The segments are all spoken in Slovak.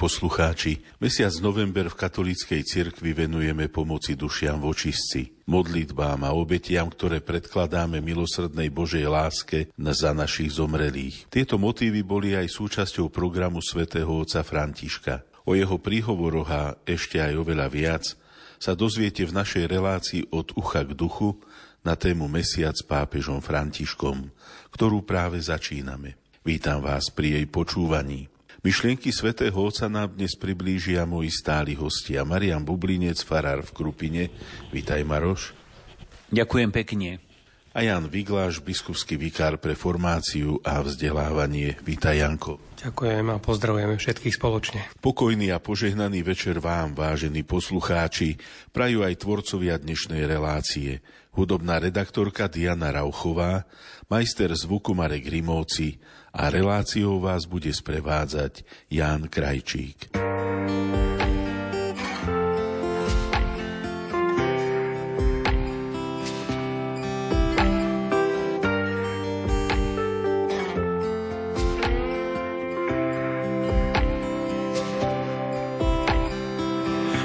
Poslucháči, mesiac november v katolíckej cirkvi venujeme pomoci dušiam v očistci, modlitbám a obetiam, ktoré predkladáme milosrdnej Božej láske za našich zomrelých. Tieto motívy boli aj súčasťou programu svätého otca Františka. O jeho príhovoroch a ešte aj oveľa viac sa dozviete v našej relácii od ucha k duchu na tému Mesiac pápežom Františkom, ktorú práve začíname. Vítam vás pri jej počúvaní. Myšlienky svätého Otca nám dnes priblížia moji stáli hostia. Marian Bublinec, farár v Krupine. Vítaj, Maroš. Ďakujem pekne. A Jan Vigláš, biskupský vikár pre formáciu a vzdelávanie. Vítaj, Janko. Ďakujem a pozdravujeme všetkých spoločne. Pokojný a požehnaný večer vám, vážení poslucháči, prajú aj tvorcovia dnešnej relácie. Hudobná redaktorka Diana Rauchová, majster zvuku Marek Rimovci, a reláciou vás bude sprevádzať Ján Krajčík.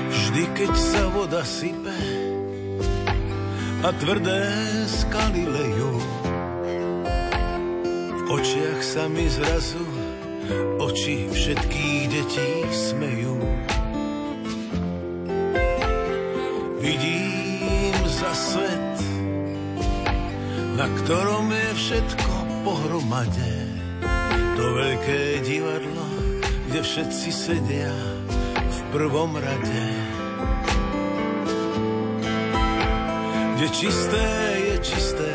Vždy, keď sa voda sype a tvrdé skaly lejú, očiach sa mi zrazu oči všetkých detí smejú. Vidím za svet, na ktorom je všetko pohromade. To veľké divadlo, kde všetci sedia v prvom rade. Kde čisté je čisté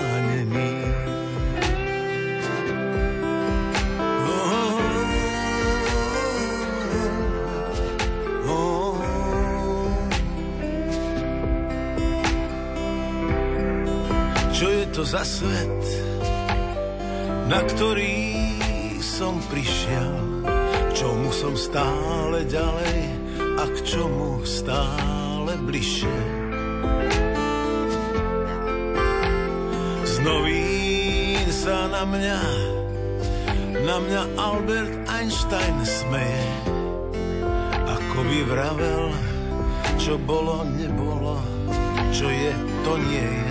To za svet, na ktorý som prišiel, čomu som stále ďalej a k čomu stále bližšie. Z novín sa na mňa, na mňa Albert Einstein smeje, ako by vravel, čo bolo, nebolo, čo je, to nie je.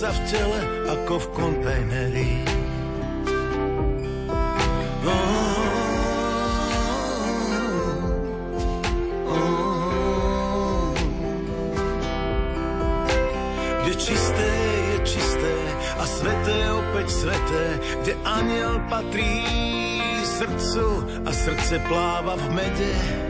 sa v tele ako v kontajneri. sveté, kde aniel patrí srdcu a srdce pláva v mede.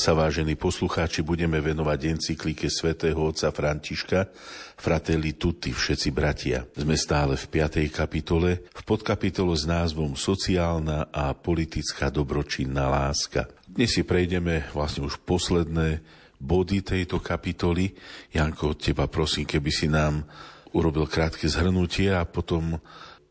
Teraz sa, vážení poslucháči, budeme venovať encyklike svätého otca Františka Fratelli Tutti, všetci bratia. Sme stále v 5. kapitole, v podkapitole s názvom Sociálna a politická dobročinná láska. Dnes si prejdeme vlastne už posledné body tejto kapitoly. Janko, od teba prosím, keby si nám urobil krátke zhrnutie a potom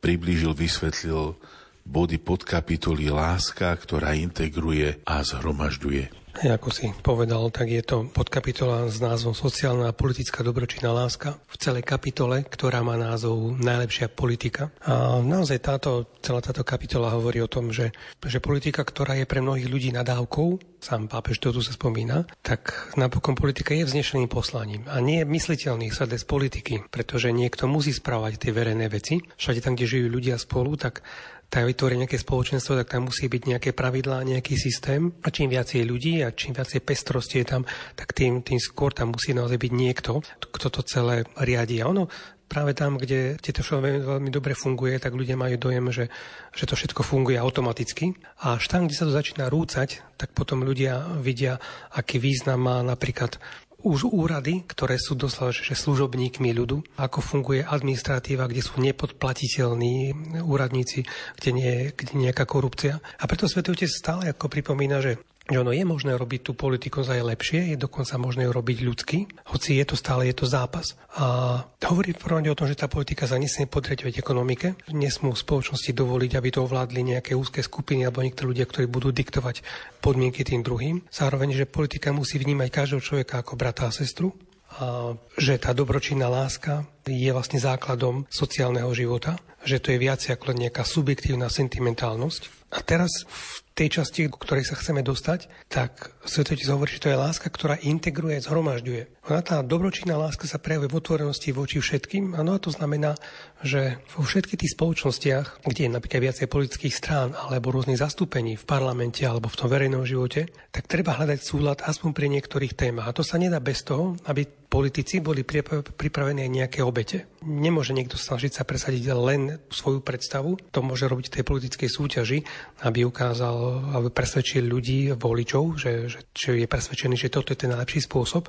priblížil, vysvetlil body podkapitoly Láska, ktorá integruje a zhromažďuje. Ako si povedal, tak je to podkapitola s názvom Sociálna a politická dobročinná láska v celej kapitole, ktorá má názov Najlepšia politika. A naozaj táto, celá táto kapitola hovorí o tom, že, že politika, ktorá je pre mnohých ľudí nadávkou, sám pápež to tu sa spomína, tak napokon politika je vznešeným poslaním a nie je mysliteľný sa bez politiky, pretože niekto musí správať tie verejné veci. Všade tam, kde žijú ľudia spolu, tak tak vytvorí nejaké spoločenstvo, tak tam musí byť nejaké pravidlá, nejaký systém. A čím viacej ľudí a čím viacej pestrosti je tam, tak tým, tým skôr tam musí naozaj byť niekto, kto to celé riadi. A ono práve tam, kde, kde to všetko veľmi dobre funguje, tak ľudia majú dojem, že, že to všetko funguje automaticky. A až tam, kde sa to začína rúcať, tak potom ľudia vidia, aký význam má napríklad už úrady, ktoré sú doslova že služobníkmi ľudu, ako funguje administratíva, kde sú nepodplatiteľní úradníci, kde nie, kde nejaká korupcia. A preto Svetý Otec stále ako pripomína, že že ono je možné robiť tú politiku za lepšie, je dokonca možné ju robiť ľudsky, hoci je to stále je to zápas. A hovorí v prvom o tom, že tá politika sa nesmie podriadovať ekonomike, nesmú spoločnosti dovoliť, aby to ovládli nejaké úzke skupiny alebo niektorí ľudia, ktorí budú diktovať podmienky tým druhým. Zároveň, že politika musí vnímať každého človeka ako brata a sestru, a že tá dobročinná láska je vlastne základom sociálneho života, že to je viac ako nejaká subjektívna sentimentálnosť. A teraz v tej časti, ku ktorej sa chceme dostať, tak Svetotec hovorí, že to je láska, ktorá integruje, zhromažďuje. Ona tá dobročinná láska sa prejavuje v otvorenosti voči všetkým. Ano, a to znamená, že vo všetkých tých spoločnostiach, kde je napríklad viacej politických strán alebo rôznych zastúpení v parlamente alebo v tom verejnom živote, tak treba hľadať súlad aspoň pri niektorých témach. A to sa nedá bez toho, aby politici boli pripravení aj nejaké obete. Nemôže niekto snažiť sa presadiť len svoju predstavu, to môže robiť tej politickej súťaži, aby ukázal, aby presvedčil ľudí, voličov, že, že, že je presvedčený, že toto je ten najlepší spôsob.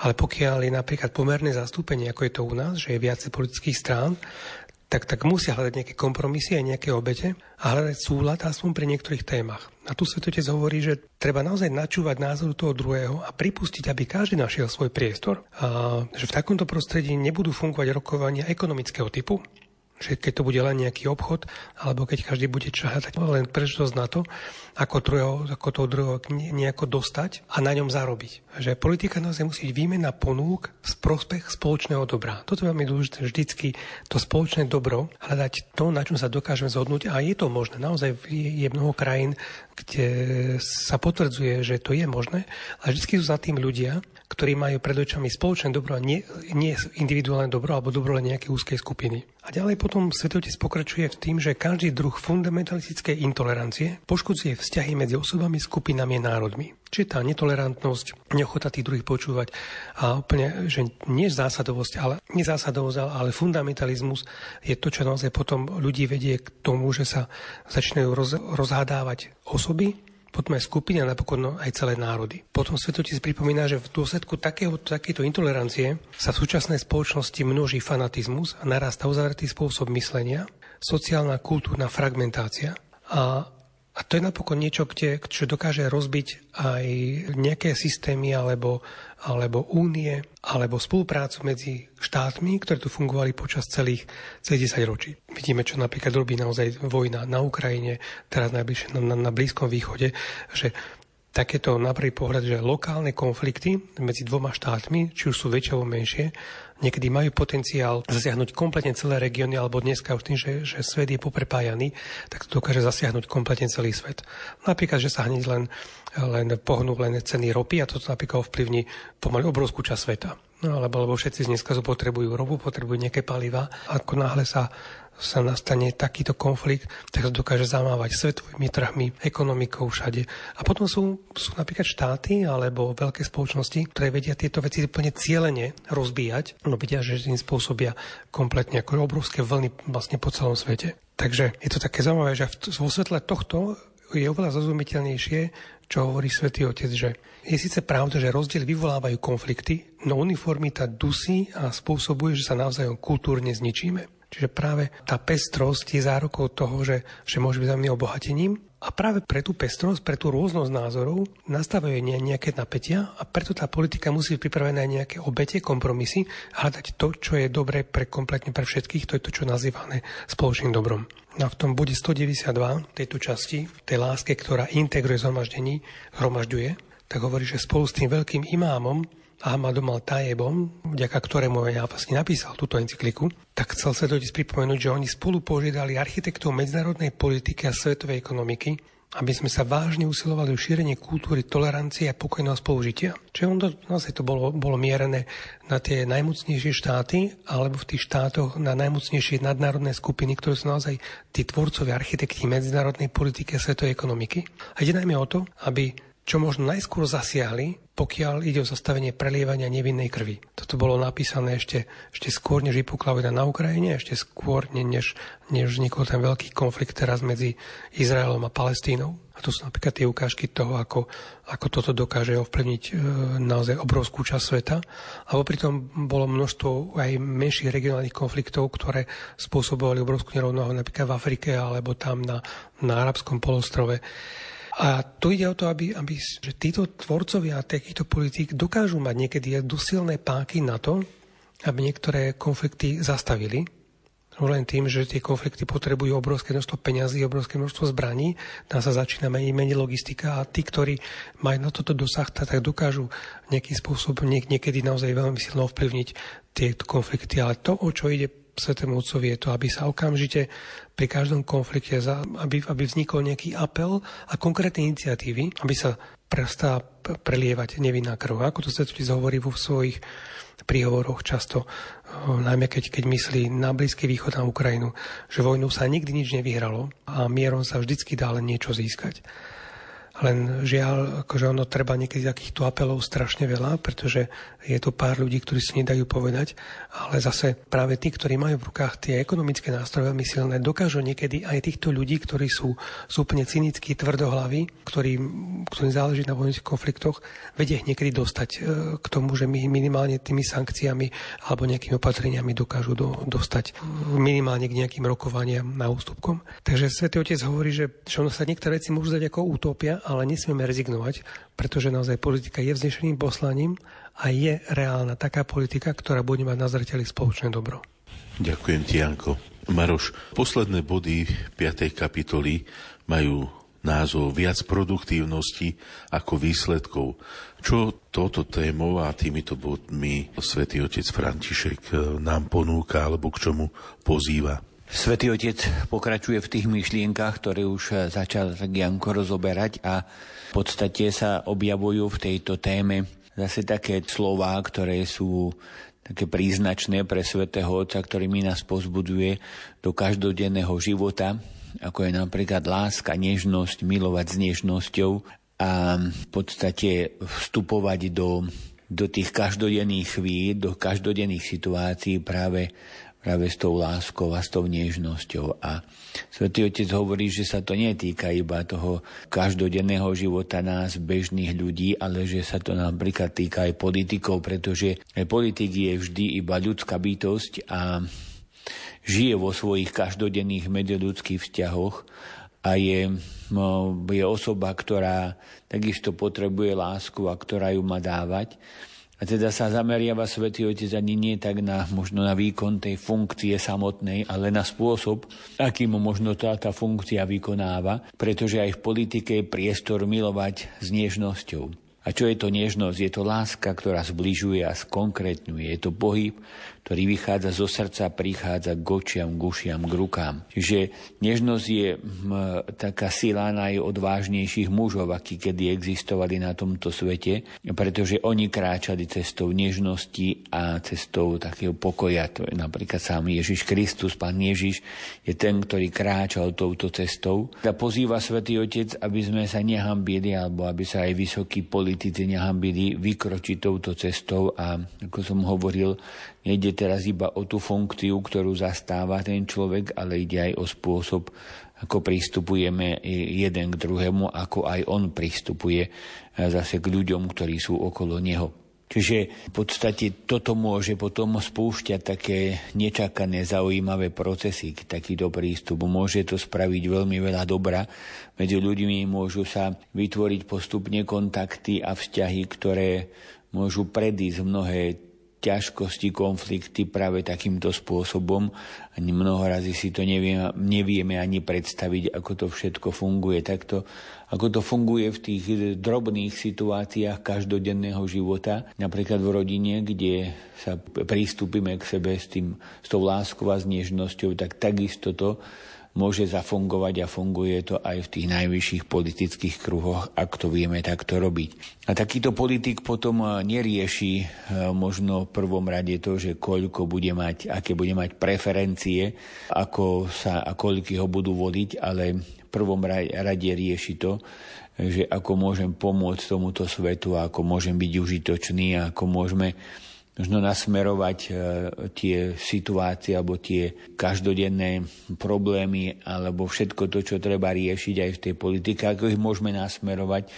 Ale pokiaľ je napríklad pomerné zastúpenie, ako je to u nás, že je viacej politických strán, tak, tak musia hľadať nejaké kompromisy a nejaké obete a hľadať súlad aspoň pri niektorých témach. A tu Svetotec hovorí, že treba naozaj načúvať názoru toho druhého a pripustiť, aby každý našiel svoj priestor. A že v takomto prostredí nebudú fungovať rokovania ekonomického typu, že keď to bude len nejaký obchod, alebo keď každý bude čahať len príležitosť na to, ako, druhého, ako toho druhého nejako dostať a na ňom zarobiť. Že politika naozaj musí byť výmena ponúk z prospech spoločného dobra. Toto je veľmi dôležité vždycky, to spoločné dobro, hľadať to, na čom sa dokážeme zhodnúť a je to možné. Naozaj je mnoho krajín, kde sa potvrdzuje, že to je možné, ale vždy sú za tým ľudia, ktorí majú pred očami spoločné dobro a nie, nie individuálne dobro alebo dobro len nejaké úzkej skupiny. A ďalej potom Svetotec pokračuje v tým, že každý druh fundamentalistickej intolerancie poškodzuje vzťahy medzi osobami, skupinami a národmi. Čiže tá netolerantnosť, neochota tých druhých počúvať a úplne, že nie zásadovosť, ale, nie zásadovosť, ale fundamentalizmus je to, čo naozaj potom ľudí vedie k tomu, že sa začínajú roz, rozhádávať osoby, potom aj skupiny a napokon no, aj celé národy. Potom Svetotic pripomína, že v dôsledku takého, takéto intolerancie sa v súčasnej spoločnosti množí fanatizmus a narastá uzavretý spôsob myslenia, sociálna kultúrna fragmentácia a a to je napokon niečo, kde, čo dokáže rozbiť aj nejaké systémy alebo, alebo únie, alebo spoluprácu medzi štátmi, ktoré tu fungovali počas celých, celých 10 ročí. Vidíme, čo napríklad robí naozaj vojna na Ukrajine, teraz najbližšie na, na, na Blízkom východe, že takéto na prvý pohľad, že lokálne konflikty medzi dvoma štátmi, či už sú väčšie alebo menšie, niekedy majú potenciál zasiahnuť kompletne celé regióny, alebo dneska už tým, že, že svet je poprepájaný, tak to dokáže zasiahnuť kompletne celý svet. Napríklad, že sa hneď len, len pohnú len ceny ropy a toto napríklad ovplyvní pomaly obrovskú časť sveta. No alebo lebo všetci dneska potrebujú ropu, potrebujú nejaké paliva. Ako náhle sa sa nastane takýto konflikt, tak sa dokáže zamávať svetovými trhmi, ekonomikou všade. A potom sú, sú napríklad štáty alebo veľké spoločnosti, ktoré vedia tieto veci úplne cieľene rozbíjať, no vidia, že tým spôsobia kompletne ako obrovské vlny vlastne po celom svete. Takže je to také zaujímavé, že vo svetle tohto je oveľa zrozumiteľnejšie, čo hovorí svätý Otec, že je síce pravda, že rozdiel vyvolávajú konflikty, no uniformita dusí a spôsobuje, že sa navzájom kultúrne zničíme. Čiže práve tá pestrosť je zárokou toho, že, že môže byť za obohatením a práve pre tú pestrosť, pre tú rôznosť názorov nastavujú nejaké napätia a preto tá politika musí byť pripravená aj nejaké obete, kompromisy a hľadať to, čo je dobré pre kompletne pre všetkých, to je to, čo nazývané spoločným dobrom. A v tom bude 192 tejto časti, tej láske, ktorá integruje zhromaždení, hromažďuje, tak hovorí, že spolu s tým veľkým imámom Ahmadom al-Tajebom, vďaka ktorému ja vlastne napísal túto encykliku, tak chcel sa dojsť pripomenúť, že oni spolu požiadali architektov medzinárodnej politiky a svetovej ekonomiky, aby sme sa vážne usilovali o šírenie kultúry tolerancie a pokojného spolužitia. Čiže on to, naozaj to bolo, bolo mierené na tie najmocnejšie štáty, alebo v tých štátoch na najmocnejšie nadnárodné skupiny, ktoré sú naozaj tí tvorcovia architekti medzinárodnej politiky a svetovej ekonomiky. A ide najmä o to, aby čo možno najskôr zasiahli, pokiaľ ide o zastavenie prelievania nevinnej krvi. Toto bolo napísané ešte, ešte skôr, než vypukla vojna na Ukrajine, ešte skôr, než, než vznikol ten veľký konflikt teraz medzi Izraelom a Palestínou. A to sú napríklad tie ukážky toho, ako, ako toto dokáže ovplyvniť e, naozaj obrovskú časť sveta. A popri tom bolo množstvo aj menších regionálnych konfliktov, ktoré spôsobovali obrovskú nerovnohu napríklad v Afrike alebo tam na, na arabskom polostrove. A tu ide o to, aby, aby že títo tvorcovia takýchto politík dokážu mať niekedy dosilné páky na to, aby niektoré konflikty zastavili. Len tým, že tie konflikty potrebujú obrovské množstvo peňazí, obrovské množstvo zbraní, tam sa začína meniť, meniť logistika a tí, ktorí majú na toto dosah, tak dokážu nejakým spôsobom niek- niekedy naozaj veľmi silno ovplyvniť tieto konflikty. Ale to, o čo ide Svetému Otcovi je to, aby sa okamžite pri každom konflikte, aby, aby vznikol nejaký apel a konkrétne iniciatívy, aby sa prestala prelievať nevinná krv. Ako to Svetý hovorí vo svojich príhovoroch často, najmä keď, keď myslí na Blízky východ a Ukrajinu, že vojnu sa nikdy nič nevyhralo a mierom sa vždycky dá len niečo získať. Len žiaľ, akože ono treba niekedy takýchto apelov strašne veľa, pretože je tu pár ľudí, ktorí si nedajú povedať, ale zase práve tí, ktorí majú v rukách tie ekonomické nástroje veľmi silné, dokážu niekedy aj týchto ľudí, ktorí sú, sú úplne cynickí, tvrdohlaví, ktorým, ktorým záleží na vojenských konfliktoch, vedie ich niekedy dostať e, k tomu, že my minimálne tými sankciami alebo nejakými opatreniami dokážu do, dostať minimálne k nejakým rokovaniam na ústupkom. Takže Svetý Otec hovorí, že, že ono sa niektoré veci môžu dať ako utopia, ale nesmieme rezignovať, pretože naozaj politika je vznešeným poslaním a je reálna taká politika, ktorá bude mať na zreteli spoločné dobro. Ďakujem ti, Janko. Maroš, posledné body 5. kapitoly majú názov Viac produktívnosti ako výsledkov. Čo toto témou a týmito bodmi svätý otec František nám ponúka alebo k čomu pozýva? Svetý Otec pokračuje v tých myšlienkach, ktoré už eh, začal Janko rozoberať a v podstate sa objavujú v tejto téme zase také slová, ktoré sú také príznačné pre Svetého Otca, ktorými nás pozbuduje do každodenného života, ako je napríklad láska, nežnosť, milovať s nežnosťou a v podstate vstupovať do, do tých každodenných chvíľ, do každodenných situácií práve práve s tou láskou a s tou nežnosťou. A Svetý Otec hovorí, že sa to netýka iba toho každodenného života nás, bežných ľudí, ale že sa to napríklad týka aj politikov, pretože aj politik je vždy iba ľudská bytosť a žije vo svojich každodenných medziľudských vzťahoch a je, no, je osoba, ktorá takisto potrebuje lásku a ktorá ju má dávať. A teda sa zameriava Svetý Otec ani nie tak na, možno na výkon tej funkcie samotnej, ale na spôsob, akým možno tá, tá funkcia vykonáva, pretože aj v politike je priestor milovať s nežnosťou. A čo je to nežnosť? Je to láska, ktorá zbližuje a skonkrétňuje. Je to pohyb, ktorý vychádza zo srdca, prichádza k očiam, k ušiam, k rukám. Čiže nežnosť je hm, taká sila najodvážnejších mužov, akí kedy existovali na tomto svete, pretože oni kráčali cestou nežnosti a cestou takého pokoja. To je napríklad sám Ježiš Kristus, pán Ježiš je ten, ktorý kráčal touto cestou. A pozýva Svetý Otec, aby sme sa nehambili, alebo aby sa aj vysokí politici nehambili vykročiť touto cestou a ako som hovoril, Nejde teraz iba o tú funkciu, ktorú zastáva ten človek, ale ide aj o spôsob, ako pristupujeme jeden k druhému, ako aj on pristupuje zase k ľuďom, ktorí sú okolo neho. Čiže v podstate toto môže potom spúšťať také nečakané, zaujímavé procesy, takýto prístup. Môže to spraviť veľmi veľa dobra. Medzi ľuďmi môžu sa vytvoriť postupne kontakty a vzťahy, ktoré môžu predísť mnohé ťažkosti, konflikty práve takýmto spôsobom. Ani mnoho razy si to nevieme, nevieme ani predstaviť, ako to všetko funguje takto, ako to funguje v tých drobných situáciách každodenného života, napríklad v rodine, kde sa prístupíme k sebe s, tým, s tou láskou a s tak takisto to môže zafungovať a funguje to aj v tých najvyšších politických kruhoch, ak to vieme takto robiť. A takýto politik potom eh, nerieši eh, možno v prvom rade to, že koľko bude mať, aké bude mať preferencie, ako sa a koľky ho budú vodiť, ale v prvom rade rieši to, že ako môžem pomôcť tomuto svetu, ako môžem byť užitočný, ako môžeme možno nasmerovať e, tie situácie alebo tie každodenné problémy alebo všetko to, čo treba riešiť aj v tej politike, ako ich môžeme nasmerovať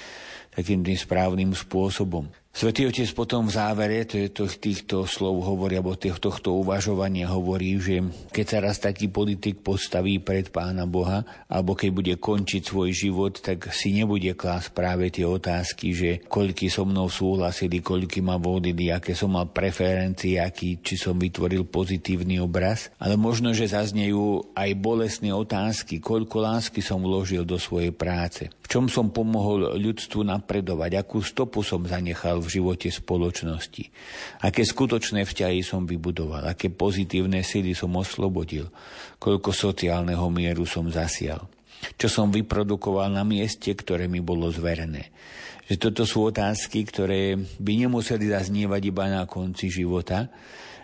takým tým správnym spôsobom. Svetý Otec potom v závere to, týchto slov hovorí, alebo tohto uvažovania hovorí, že keď sa raz taký politik postaví pred Pána Boha, alebo keď bude končiť svoj život, tak si nebude klásť práve tie otázky, že koľky so mnou súhlasili, koľky ma vodili, aké som mal preferencie, aký, či som vytvoril pozitívny obraz, ale možno, že zaznejú aj bolestné otázky, koľko lásky som vložil do svojej práce, v čom som pomohol ľudstvu napredovať, akú stopu som zanechal v živote spoločnosti. Aké skutočné vzťahy som vybudoval, aké pozitívne sily som oslobodil, koľko sociálneho mieru som zasial, čo som vyprodukoval na mieste, ktoré mi bolo zverené. Že toto sú otázky, ktoré by nemuseli zaznievať iba na konci života,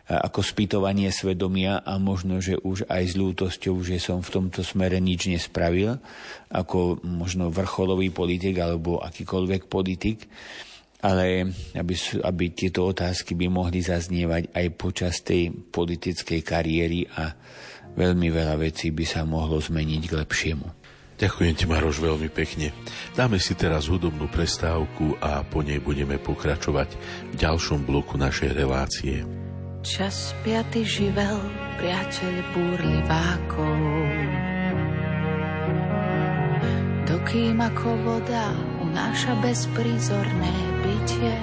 ako spýtovanie svedomia a možno, že už aj s ľútosťou, že som v tomto smere nič nespravil, ako možno vrcholový politik alebo akýkoľvek politik, ale aby, aby tieto otázky by mohli zaznievať aj počas tej politickej kariéry a veľmi veľa vecí by sa mohlo zmeniť k lepšiemu. Ďakujem ti, Maroš, veľmi pekne. Dáme si teraz hudobnú prestávku a po nej budeme pokračovať v ďalšom bloku našej relácie. Čas piaty živel, priateľ búrlivákov. Dokým ako voda unáša bezprízorné bytie.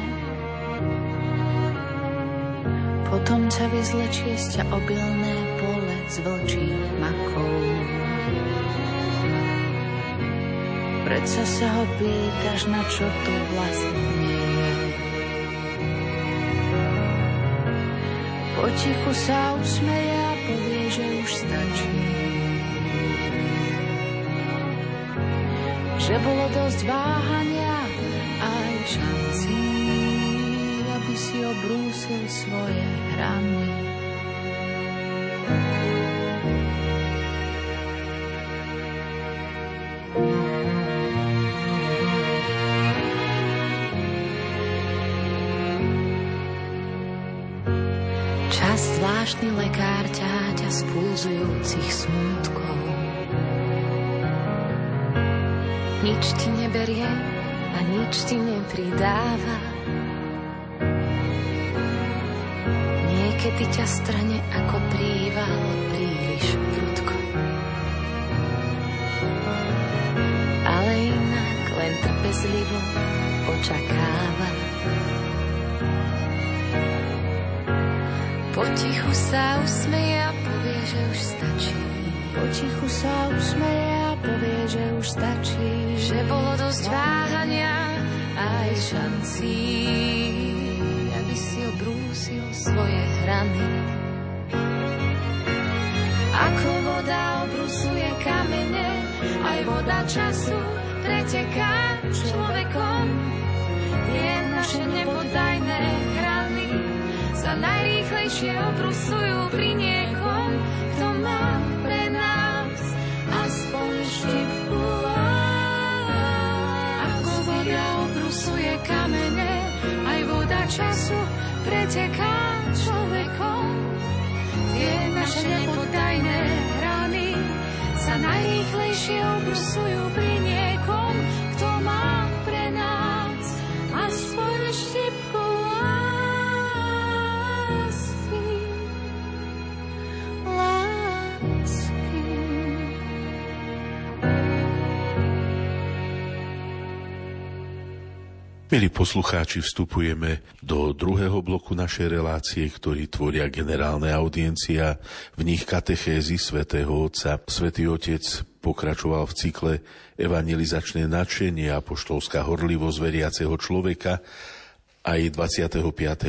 Potom ťa vyzlečie z ťa obilné pole z vlčích makov. Predsa sa ho pýtaš, na čo to vlastne je. Potichu sa usmeje a povie, že už stačí. Že bolo dosť váhania aj šancí, aby si obrúsil svoje hrany. Čas zvláštny lekár ťaťa z pulzujúcich smutkov. Nič ti neberie a nič ti nepridáva. Niekedy ťa strane ako príval príliš prudko. Ale inak len trpezlivo očakáva. Potichu sa usmeje a povie, že už stačí. Potichu sa usmeje povie, že už stačí. Že bolo dosť váhania aj šancí, aby si obrúsil svoje hrany. Ako voda obrusuje kamene, aj voda času preteká človekom. Tie naše nepodajné hrany sa najrýchlejšie obrusujú pri niekom, kto má preteká človekom. Tie naše nepodajné hrany sa najrýchlejšie rýchlejšie obrusujú pri Milí poslucháči, vstupujeme do druhého bloku našej relácie, ktorý tvoria generálne audiencia, v nich katechézy svätého Otca. Svetý Otec pokračoval v cykle evangelizačné nadšenie a poštolská horlivosť veriaceho človeka aj 25.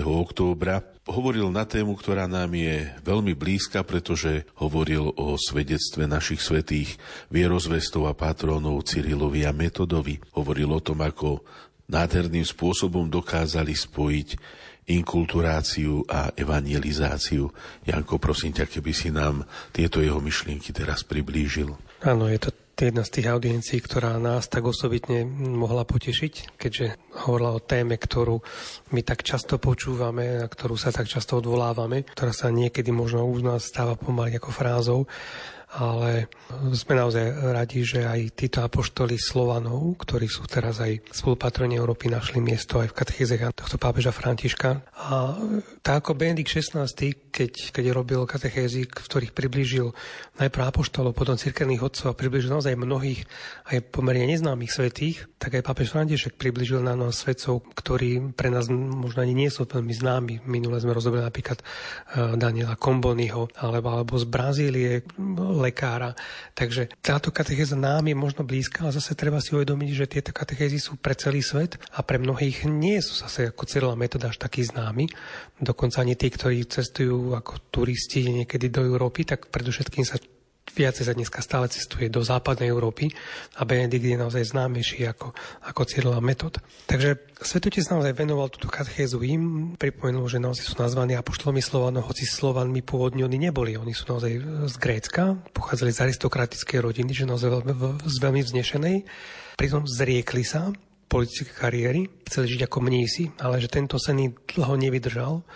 októbra. Hovoril na tému, ktorá nám je veľmi blízka, pretože hovoril o svedectve našich svetých vierozvestov a patrónov Cyrilovi a Metodovi. Hovoril o tom, ako nádherným spôsobom dokázali spojiť inkulturáciu a evangelizáciu. Janko, prosím ťa, keby si nám tieto jeho myšlienky teraz priblížil. Áno, je to jedna z tých audiencií, ktorá nás tak osobitne mohla potešiť, keďže hovorila o téme, ktorú my tak často počúvame, na ktorú sa tak často odvolávame, ktorá sa niekedy možno už nás stáva pomaly ako frázou ale sme naozaj radi, že aj títo apoštoli Slovanov, ktorí sú teraz aj spolupatroni Európy, našli miesto aj v katechéze tohto pápeža Františka. A tak ako Benedikt XVI, keď, keď robil katechézy, v ktorých priblížil najprv apoštolov, potom cirkevných otcov a priblížil naozaj mnohých aj pomerne neznámych svetých, tak aj pápež František priblížil na nás svetcov, ktorí pre nás možno ani nie sú veľmi známi. Minule sme rozobrali napríklad eh, Daniela Kombonyho alebo, alebo z Brazílie lekára. Takže táto katechéza nám je možno blízka, ale zase treba si uvedomiť, že tieto katechézy sú pre celý svet a pre mnohých nie sú zase ako Cyrila metóda až taký známy. Dokonca ani tí, ktorí cestujú ako turisti niekedy do Európy, tak predovšetkým sa viacej sa dneska stále cestuje do západnej Európy a Benedikt je naozaj známejší ako, ako Cyrila metód. Takže Svetotec naozaj venoval túto katechézu im, pripomenul, že naozaj sú nazvaní apoštolmi Slovanov, hoci Slovanmi pôvodne oni neboli. Oni sú naozaj z Grécka, pochádzali z aristokratickej rodiny, že naozaj z veľmi vznešenej. Pritom zriekli sa politické kariéry, chceli žiť ako mnísi, ale že tento sen dlho nevydržal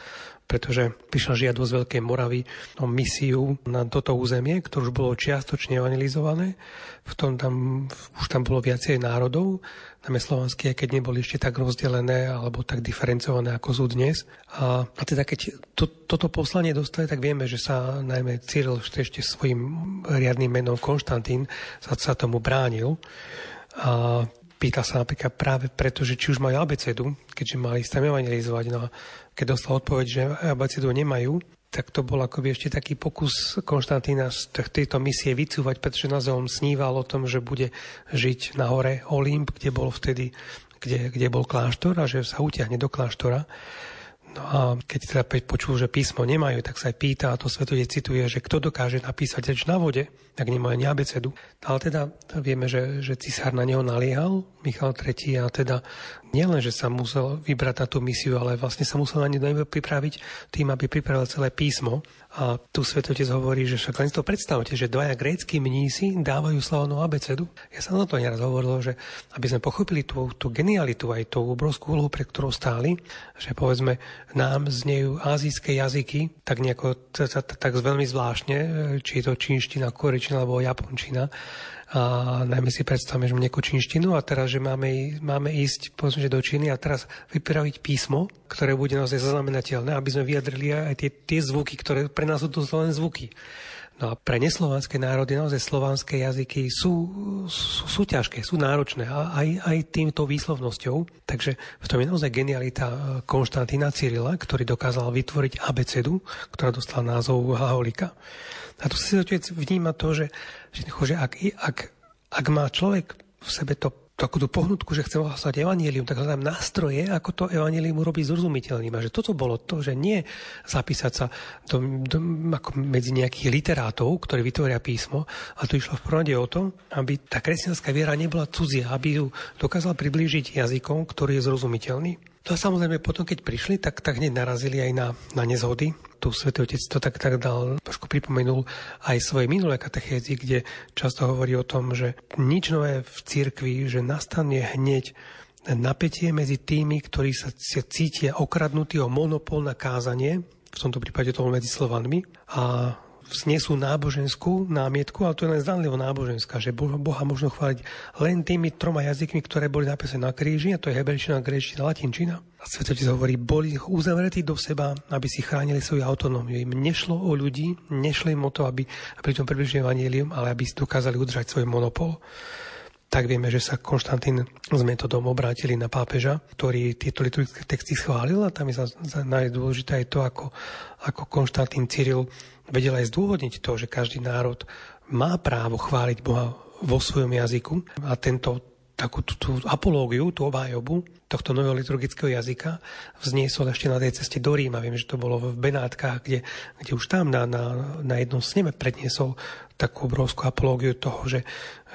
pretože prišla žiadosť Veľkej Moravy o misiu na toto územie, ktoré už bolo čiastočne evangelizované. V tom tam, už tam bolo viacej národov, najmä slovanské, keď neboli ešte tak rozdelené alebo tak diferencované, ako sú dnes. A, a teda keď to, toto poslanie dostali, tak vieme, že sa najmä Cyril ešte svojim riadným menom Konštantín sa, sa tomu bránil. A pýta sa napríklad práve preto, že či už majú abecedu, keďže mali tam evangelizovať. No a keď dostal odpoveď, že abecedu nemajú, tak to bol akoby ešte taký pokus Konštantína z tejto misie vycúvať, pretože naozaj sníval o tom, že bude žiť na hore Olymp, kde bol vtedy, kde, kde bol kláštor a že sa utiahne do kláštora. No a keď teda počul, že písmo nemajú, tak sa aj pýta, a to svetode cituje, že kto dokáže napísať reč na vode, tak nemajú ani abecedu. Ale teda vieme, že, že cisár na neho naliehal, Michal III, a teda nielen, že sa musel vybrať na tú misiu, ale vlastne sa musel na ňu pripraviť tým, aby pripravil celé písmo. A tu svetotec hovorí, že však len si to predstavte, že dvaja grécky mnísi dávajú slavnú abecedu. Ja som na to neraz hovoril, že aby sme pochopili tú, tú genialitu, aj tú obrovskú úlohu, pre ktorú stáli, že povedzme nám znejú azijské jazyky, tak nejako tak veľmi zvláštne, či je to čínština, korečina alebo japončina, a najmä si predstavme, že máme čínštinu a teraz, že máme, máme ísť že do Číny a teraz vypraviť písmo, ktoré bude naozaj zaznamenateľné, aby sme vyjadrili aj tie, tie zvuky, ktoré pre nás sú to len zvuky. No a pre neslovanské národy naozaj slovanské jazyky sú, sú, sú ťažké, sú náročné a aj, aj týmto výslovnosťou. Takže v tom je naozaj genialita Konštantína Cyrila, ktorý dokázal vytvoriť abecedu, ktorá dostala názov Haholika. A tu si otec vníma to, že, že, ak, ak, ak má človek v sebe to takú tú pohnutku, že chcem hlasovať evanílium, tak hľadám nástroje, ako to evanílium urobiť zrozumiteľným. A že toto bolo to, že nie zapísať sa do, do, ako medzi nejakých literátov, ktorí vytvoria písmo, a tu išlo v prvom o to, aby tá kresťanská viera nebola cudzia, aby ju dokázal priblížiť jazykom, ktorý je zrozumiteľný. No a samozrejme potom, keď prišli, tak, tak hneď narazili aj na, na nezhody. Tu Svetý Otec to tak, tak dal, trošku pripomenul aj svoje minulé katechézy, kde často hovorí o tom, že nič nové v cirkvi, že nastane hneď napätie medzi tými, ktorí sa cítia okradnutí o monopol na kázanie, v tomto prípade to medzi Slovanmi, a vznesú náboženskú námietku, ale to je len zdanlivo náboženská, že Boha možno chváliť len tými troma jazykmi, ktoré boli napísané na kríži, a to je hebrejčina, gréčtina, latinčina. A Svetotec hovorí, boli uzavretí do seba, aby si chránili svoju autonómiu. Im nešlo o ľudí, nešlo im o to, aby, aby tom približili evanielium, ale aby si dokázali udržať svoj monopol tak vieme, že sa Konštantín s metodom obrátili na pápeža, ktorý tieto liturgické texty schválil a tam je najdôležité aj to, ako, ako Konštantín Cyril vedel aj zdôvodniť to, že každý národ má právo chváliť Boha vo svojom jazyku a tento takú tú, tú apológiu, tú obájobu tohto nového liturgického jazyka vzniesol ešte na tej ceste do Ríma. Viem, že to bolo v Benátkach, kde, kde už tam na, na, na jednom sneme predniesol takú obrovskú apológiu toho, že,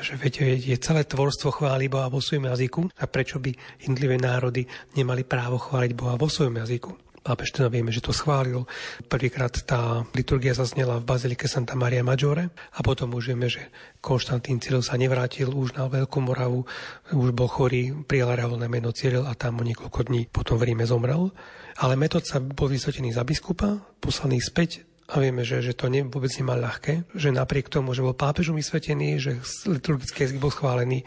že viete, je celé tvorstvo chváli Boha vo svojom jazyku a prečo by jednotlivé národy nemali právo chváliť Boha vo svojom jazyku. Pápež teda vieme, že to schválil. Prvýkrát tá liturgia zaznela v Bazilike Santa Maria Maggiore a potom už vieme, že Konštantín Cyril sa nevrátil už na Veľkú Moravu, už bol chorý, prijal reálne meno Cyril a tam o niekoľko dní potom v Ríme zomrel. Ale metod sa bol vysvetený za biskupa, poslaný späť a vieme, že, že to ne, vôbec nemal ľahké, že napriek tomu, že bol pápežom vysvetený, že liturgický jazyk bol schválený,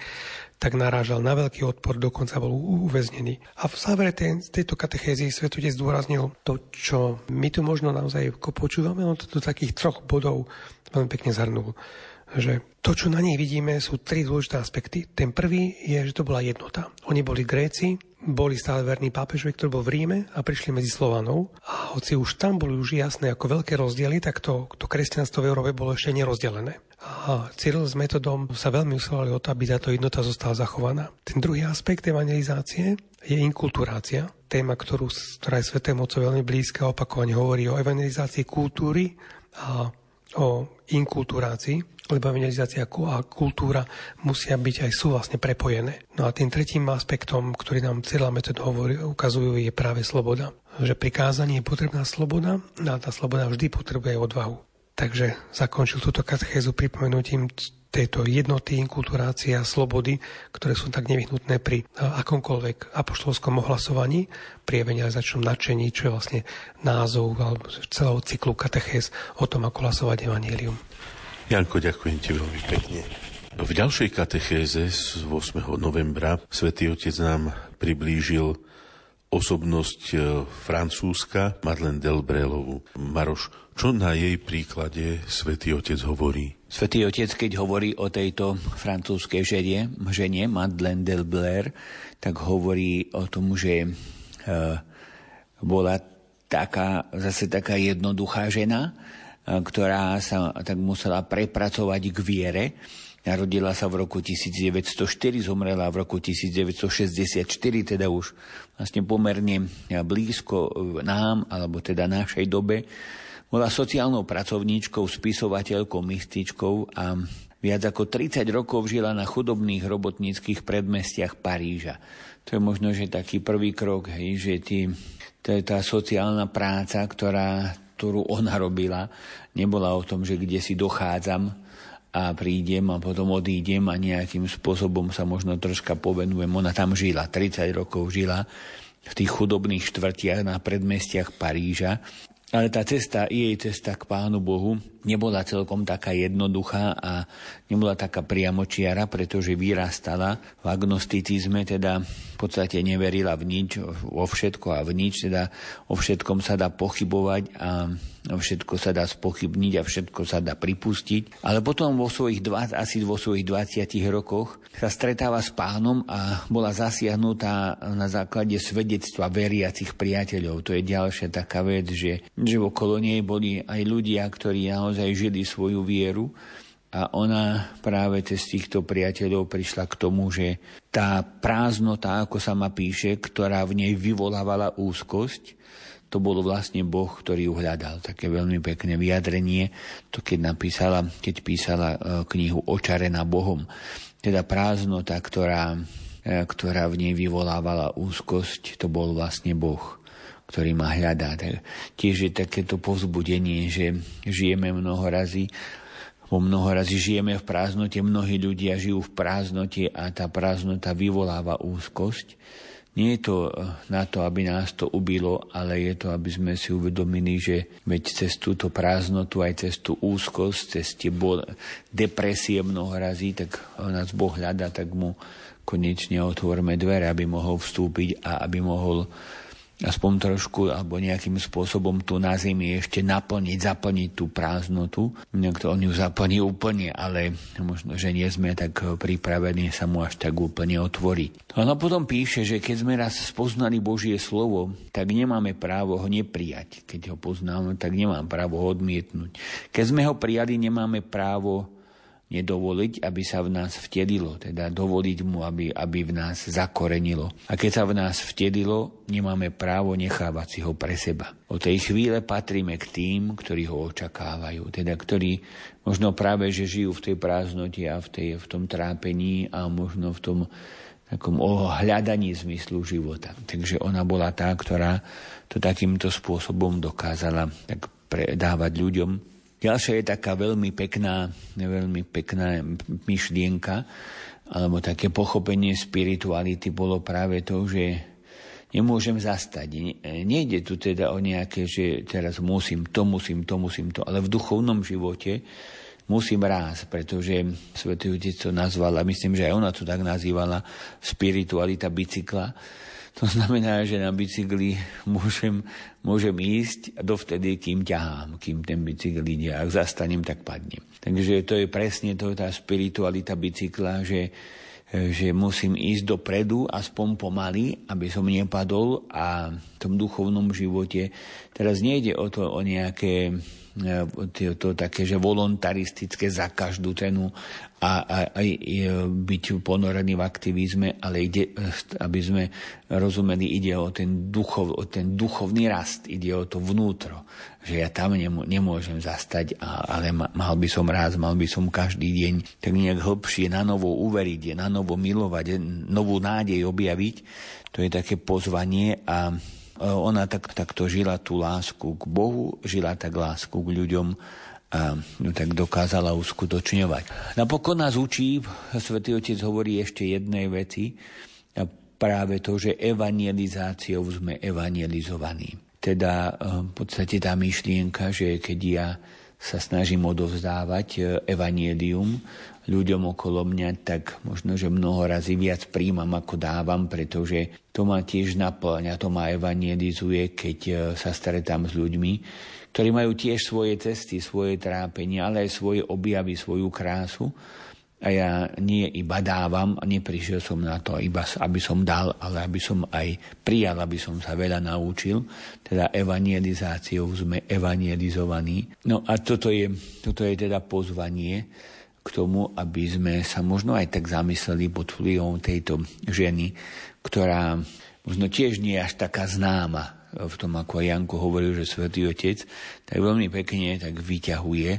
tak narážal na veľký odpor, dokonca bol uväznený. A v závere tej, tejto katechézy svetotec zdôraznil to, čo my tu možno naozaj počúvame, on to do takých troch bodov veľmi pekne zhrnul že to, čo na nej vidíme, sú tri dôležité aspekty. Ten prvý je, že to bola jednota. Oni boli Gréci, boli stále verní pápežovi, ktorý bol v Ríme a prišli medzi Slovanov. A hoci už tam boli už jasné ako veľké rozdiely, tak to, to kresťanstvo v Európe bolo ešte nerozdelené. A Cyril s metodom sa veľmi usilovali o to, aby táto jednota zostala zachovaná. Ten druhý aspekt evangelizácie je inkulturácia, téma, ktorú, ktorá je Svetému Otcovi veľmi blízka, opakovane hovorí o evangelizácii kultúry a o inkulturácii evangelizácia a kultúra musia byť aj sú vlastne prepojené. No a tým tretím aspektom, ktorý nám celá metóda hovorí, ukazujú, je práve sloboda. Že pri kázaní je potrebná sloboda a tá sloboda vždy potrebuje odvahu. Takže zakončil túto katechézu pripomenutím tejto jednoty, inkulturácie a slobody, ktoré sú tak nevyhnutné pri akomkoľvek apoštolskom ohlasovaní, pri evangelizačnom nadšení, čo je vlastne názov alebo celého cyklu katechéz o tom, ako hlasovať evangelium. Janko, ďakujem ti veľmi pekne. V ďalšej katechéze z 8. novembra svätý Otec nám priblížil osobnosť e, Francúzska Madeleine Delbrelovu. Maroš, čo na jej príklade svätý Otec hovorí? Svetý Otec, keď hovorí o tejto francúzskej žene, žene Madeleine Delbler, tak hovorí o tom, že e, bola taká, zase taká jednoduchá žena, ktorá sa tak musela prepracovať k viere. Narodila sa v roku 1904, zomrela v roku 1964, teda už vlastne pomerne blízko nám, alebo teda našej dobe. Bola sociálnou pracovníčkou, spisovateľkou, mystičkou a viac ako 30 rokov žila na chudobných robotníckých predmestiach Paríža. To je možno, že taký prvý krok, hej, že tí, to je tá sociálna práca, ktorá ktorú ona robila, nebola o tom, že kde si dochádzam a prídem a potom odídem a nejakým spôsobom sa možno troška povenujem. Ona tam žila, 30 rokov žila v tých chudobných štvrtiach na predmestiach Paríža. Ale tá cesta, jej cesta k Pánu Bohu nebola celkom taká jednoduchá a nebola taká priamočiara, pretože vyrastala v agnosticizme, teda v podstate neverila v nič, vo všetko a v nič, teda o všetkom sa dá pochybovať a všetko sa dá spochybniť a všetko sa dá pripustiť. Ale potom vo svojich dva, asi vo svojich 20 rokoch sa stretáva s pánom a bola zasiahnutá na základe svedectva veriacich priateľov. To je ďalšia taká vec, že, že okolo nej boli aj ľudia, ktorí naozaj žili svoju vieru a ona práve cez týchto priateľov prišla k tomu, že tá prázdnota, ako sa ma píše, ktorá v nej vyvolávala úzkosť, to bol vlastne Boh, ktorý ju hľadal. Také veľmi pekné vyjadrenie, to keď napísala, keď písala e, knihu Očarená Bohom. Teda prázdnota, ktorá, e, ktorá v nej vyvolávala úzkosť, to bol vlastne Boh ktorý ma hľadá. Tak tiež je takéto povzbudenie, že žijeme mnoho razy vo mnoho razy žijeme v prázdnote, mnohí ľudia žijú v prázdnote a tá prázdnota vyvoláva úzkosť Nie je to na to, aby nás to ubilo, ale je to, aby sme si uvedomili, že veď cez túto prázdnotu, aj cez tú úzkosť, cez tie bol, depresie mnoho razí, tak nás Boh hľada, tak mu konečne otvorme dvere, aby mohol vstúpiť a aby mohol aspoň trošku alebo nejakým spôsobom tu na zemi ešte naplniť, zaplniť tú prázdnotu. Niekto on ju zaplní úplne, ale možno, že nie sme tak pripravení sa mu až tak úplne otvoriť. A no potom píše, že keď sme raz spoznali Božie slovo, tak nemáme právo ho neprijať. Keď ho poznáme, tak nemám právo ho odmietnúť. Keď sme ho prijali, nemáme právo nedovoliť, aby sa v nás vtedilo, teda dovoliť mu, aby, aby v nás zakorenilo. A keď sa v nás vtedilo, nemáme právo nechávať si ho pre seba. O tej chvíle patríme k tým, ktorí ho očakávajú, teda ktorí možno práve, že žijú v tej prázdnote a v, tej, v tom trápení a možno v tom takom ohľadaní zmyslu života. Takže ona bola tá, ktorá to takýmto spôsobom dokázala tak predávať ľuďom Ďalšia je taká veľmi pekná, veľmi pekná myšlienka, alebo také pochopenie spirituality bolo práve to, že nemôžem zastať. Nejde tu teda o nejaké, že teraz musím to, musím to, musím to, ale v duchovnom živote musím rásť, pretože Svetý Otec to nazval, myslím, že aj ona to tak nazývala, spiritualita bicykla, to znamená, že na bicykli môžem, môžem ísť dovtedy, kým ťahám, kým ten bicykel ide. Ak zastanem, tak padnem. Takže to je presne to, tá spiritualita bicykla, že, že musím ísť dopredu, aspoň pomaly, aby som nepadol a v tom duchovnom živote teraz nejde o to, o nejaké to, to také, že voluntaristické za každú cenu a, a, a byť ponorený v aktivizme, ale ide, aby sme rozumeli, ide o ten, duchov, o ten duchovný rast, ide o to vnútro, že ja tam nemôžem zastať, ale mal by som raz, mal by som každý deň tak nejak hlbšie na novo uveriť, na novo milovať, novú nádej objaviť, to je také pozvanie a ona tak, takto žila tú lásku k Bohu, žila tak lásku k ľuďom a ju tak dokázala uskutočňovať. Napokon nás učí, Svetý Otec hovorí ešte jednej veci, a práve to, že evangelizáciou sme evangelizovaní. Teda eh, v podstate tá myšlienka, že keď ja sa snažím odovzdávať eh, evanielium ľuďom okolo mňa, tak možno, že mnoho razy viac príjmam, ako dávam, pretože to ma tiež naplňa, to ma evangelizuje, keď e, sa stretám s ľuďmi, ktorí majú tiež svoje cesty, svoje trápenia, ale aj svoje objavy, svoju krásu. A ja nie iba dávam, a neprišiel som na to, iba aby som dal, ale aby som aj prijal, aby som sa veľa naučil. Teda evangelizáciou sme evangelizovaní. No a toto je, toto je teda pozvanie, k tomu, aby sme sa možno aj tak zamysleli pod vplyvom tejto ženy, ktorá možno tiež nie je až taká známa v tom, ako Janko hovoril, že Svetý Otec, tak veľmi pekne tak vyťahuje,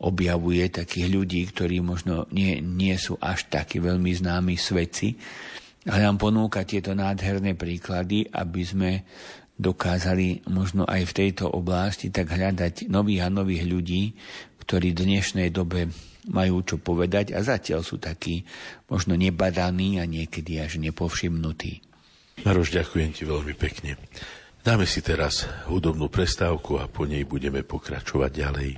objavuje takých ľudí, ktorí možno nie, nie sú až takí veľmi známi svedci, ale nám ponúka tieto nádherné príklady, aby sme dokázali možno aj v tejto oblasti tak hľadať nových a nových ľudí, ktorí v dnešnej dobe majú čo povedať a zatiaľ sú takí možno nebadaní a niekedy až nepovšimnutí. Maroš, ďakujem ti veľmi pekne. Dáme si teraz hudobnú prestávku a po nej budeme pokračovať ďalej.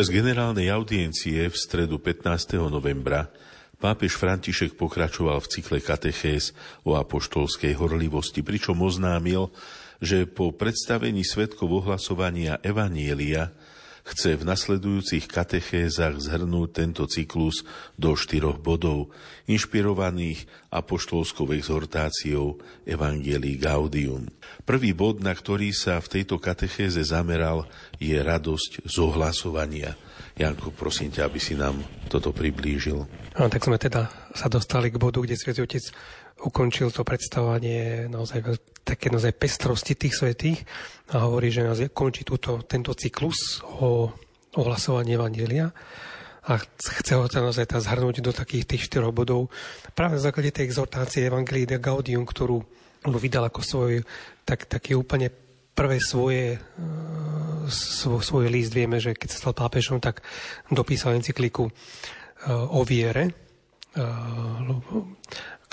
Počas generálnej audiencie v stredu 15. novembra pápež František pokračoval v cykle katechéz o apoštolskej horlivosti, pričom oznámil, že po predstavení svetkov ohlasovania Evanielia chce v nasledujúcich katechézach zhrnúť tento cyklus do štyroch bodov, inšpirovaných apoštolskou exhortáciou Evangelii Gaudium. Prvý bod, na ktorý sa v tejto katechéze zameral, je radosť z ohlasovania. Janko, prosím ťa, aby si nám toto priblížil. No, tak sme teda sa dostali k bodu, kde Svetý Otec ukončil to predstavovanie naozaj také naozaj pestrosti tých svetých a hovorí, že nás končí túto, tento cyklus o ohlasovaní Evangelia a chce ho teda naozaj zhrnúť do takých tých štyroch bodov. Práve v základe tej exhortácie Evangelii de Gaudium, ktorú on vydal ako svoj tak, taký úplne prvé svoje, e, svoj, svoj list. Vieme, že keď sa stal pápežom, tak dopísal encykliku e, o viere, e,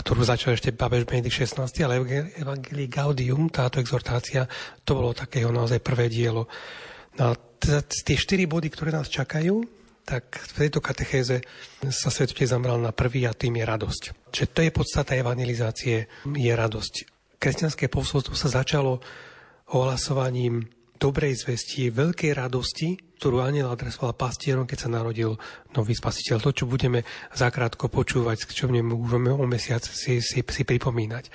ktorú začal ešte pápež Benedikt XVI, ale Evangelii Gaudium, táto exhortácia, to bolo také jeho naozaj prvé dielo. No a teda tie štyri body, ktoré nás čakajú, tak v tejto katechéze sa svetotec zamral na prvý a tým je radosť. Čiže to je podstata evangelizácie, je radosť. Kresťanské posolstvo sa začalo ohlasovaním dobrej zvesti, veľkej radosti, ktorú aniel adresoval pastierom, keď sa narodil nový spasiteľ. To, čo budeme zakrátko počúvať, čo budeme o mesiac si, si, si pripomínať.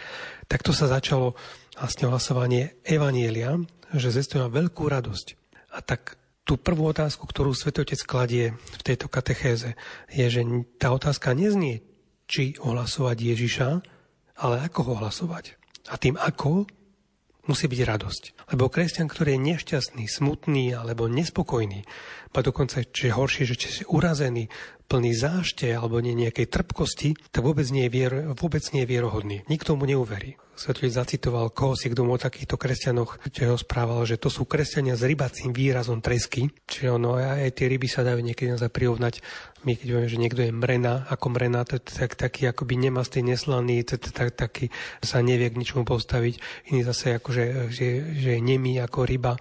Takto sa začalo vlastne hlasovanie Evanielia, že zvestujem veľkú radosť. A tak tú prvú otázku, ktorú Svetotec kladie v tejto katechéze, je, že tá otázka neznie, či ohlasovať Ježiša, ale ako ho hlasovať. A tým ako musí byť radosť. Lebo kresťan, ktorý je nešťastný, smutný alebo nespokojný, pa dokonca, či je horšie, že či je urazený, plný zášte alebo nie nejakej trpkosti, tak vôbec nie je, vier, vôbec nie je vierohodný. Nikto mu neuverí. Svetlič zacitoval koho si, kto mu o takýchto kresťanoch čo ho správal, že to sú kresťania s rybacím výrazom tresky. Čiže ono, aj tie ryby sa dajú niekedy naozaj prirovnať. My keď vieme, že niekto je mrena, ako mrena, to tak, taký akoby nemastý, neslaný, to tak, taký sa nevie k ničomu postaviť. Iný zase akože, že, že je nemý ako ryba.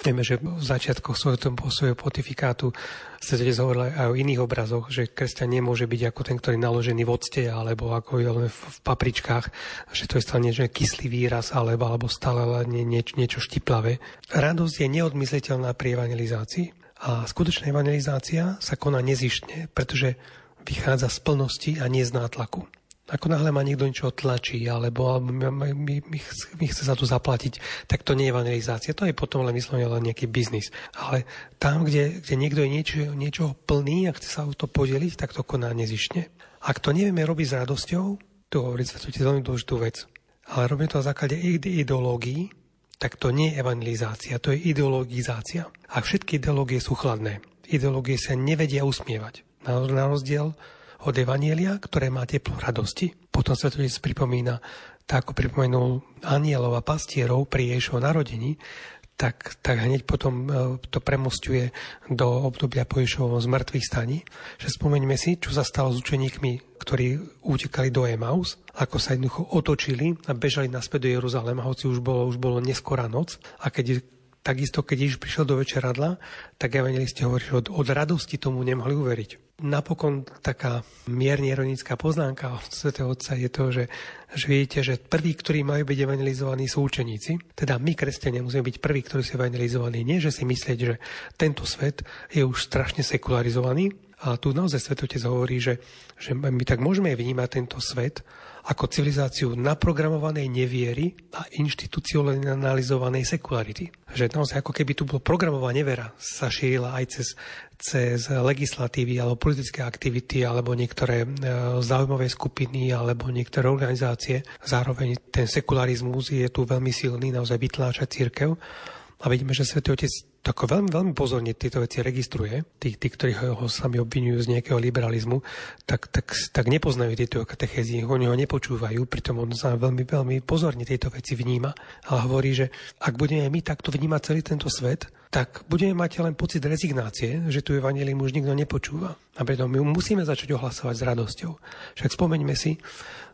Vieme, že v začiatkoch svojho, svojho pontifikátu sa tiež hovoril aj o iných obrazoch, že kresťan nemôže byť ako ten, ktorý je naložený v octe alebo ako v, v papričkách, že to je stále niečo kyslý výraz alebo, alebo stále nie, niečo, niečo štiplavé. Radosť je neodmysliteľná pri evangelizácii a skutočná evangelizácia sa koná nezištne, pretože vychádza z plnosti a nie z nátlaku. Ako náhle ma niekto niečo tlačí, alebo, alebo mi, mi, mi chce za to zaplatiť, tak to nie je evangelizácia, to je potom len vyslovene len nejaký biznis. Ale tam, kde, kde niekto je niečo, niečo plný a chce sa o to podeliť, tak to koná nezišne. Ak to nevieme robiť s radosťou, to hovorí sa to je veľmi dôležitú vec. Ale robíme to na základe ideológií, tak to nie je evangelizácia, to je ideologizácia. A všetky ideológie sú chladné. Ideológie sa nevedia usmievať. Na rozdiel od Evanielia, ktoré má teplo radosti. Potom to pripomína, tak ako pripomenul anielov a pastierov pri Ježišovom narodení, tak, tak hneď potom e, to premostuje do obdobia po Ježišovom zmrtvých staní. Že spomeňme si, čo sa stalo s učeníkmi, ktorí utekali do Emaus, ako sa jednoducho otočili a bežali naspäť do Jeruzalema, hoci už bolo, už bolo neskorá noc. A keď Takisto, keď Ježiš prišiel do večeradla, tak evangelisti hovorí, že od, od radosti tomu nemohli uveriť. Napokon taká mierne ironická poznámka od Sv. Otca je to, že, že viete, že prví, ktorí majú byť evangelizovaní, sú učeníci. Teda my, kresťania, musíme byť prví, ktorí sú evangelizovaní. Nie, že si myslieť, že tento svet je už strašne sekularizovaný, a tu naozaj Svetotec hovorí, že, že my tak môžeme vnímať tento svet ako civilizáciu naprogramovanej neviery a inštitucionalizovanej sekularity. Že naozaj ako keby tu bolo programová nevera sa šírila aj cez, cez legislatívy alebo politické aktivity alebo niektoré e, zaujímavé skupiny alebo niektoré organizácie. Zároveň ten sekularizmus je tu veľmi silný, naozaj vytláča církev. A vidíme, že Svetý Otec tako veľmi, veľmi pozorne tieto veci registruje. Tí, tí ktorí ho, ho sami obvinujú z nejakého liberalizmu, tak, tak, tak nepoznajú tieto katechézy, oni ho nepočúvajú, pritom on sa veľmi, veľmi pozorne tieto veci vníma. A hovorí, že ak budeme my takto vnímať celý tento svet, tak budeme mať len pocit rezignácie, že tu evanelium už nikto nepočúva. A preto my musíme začať ohlasovať s radosťou. Však spomeňme si,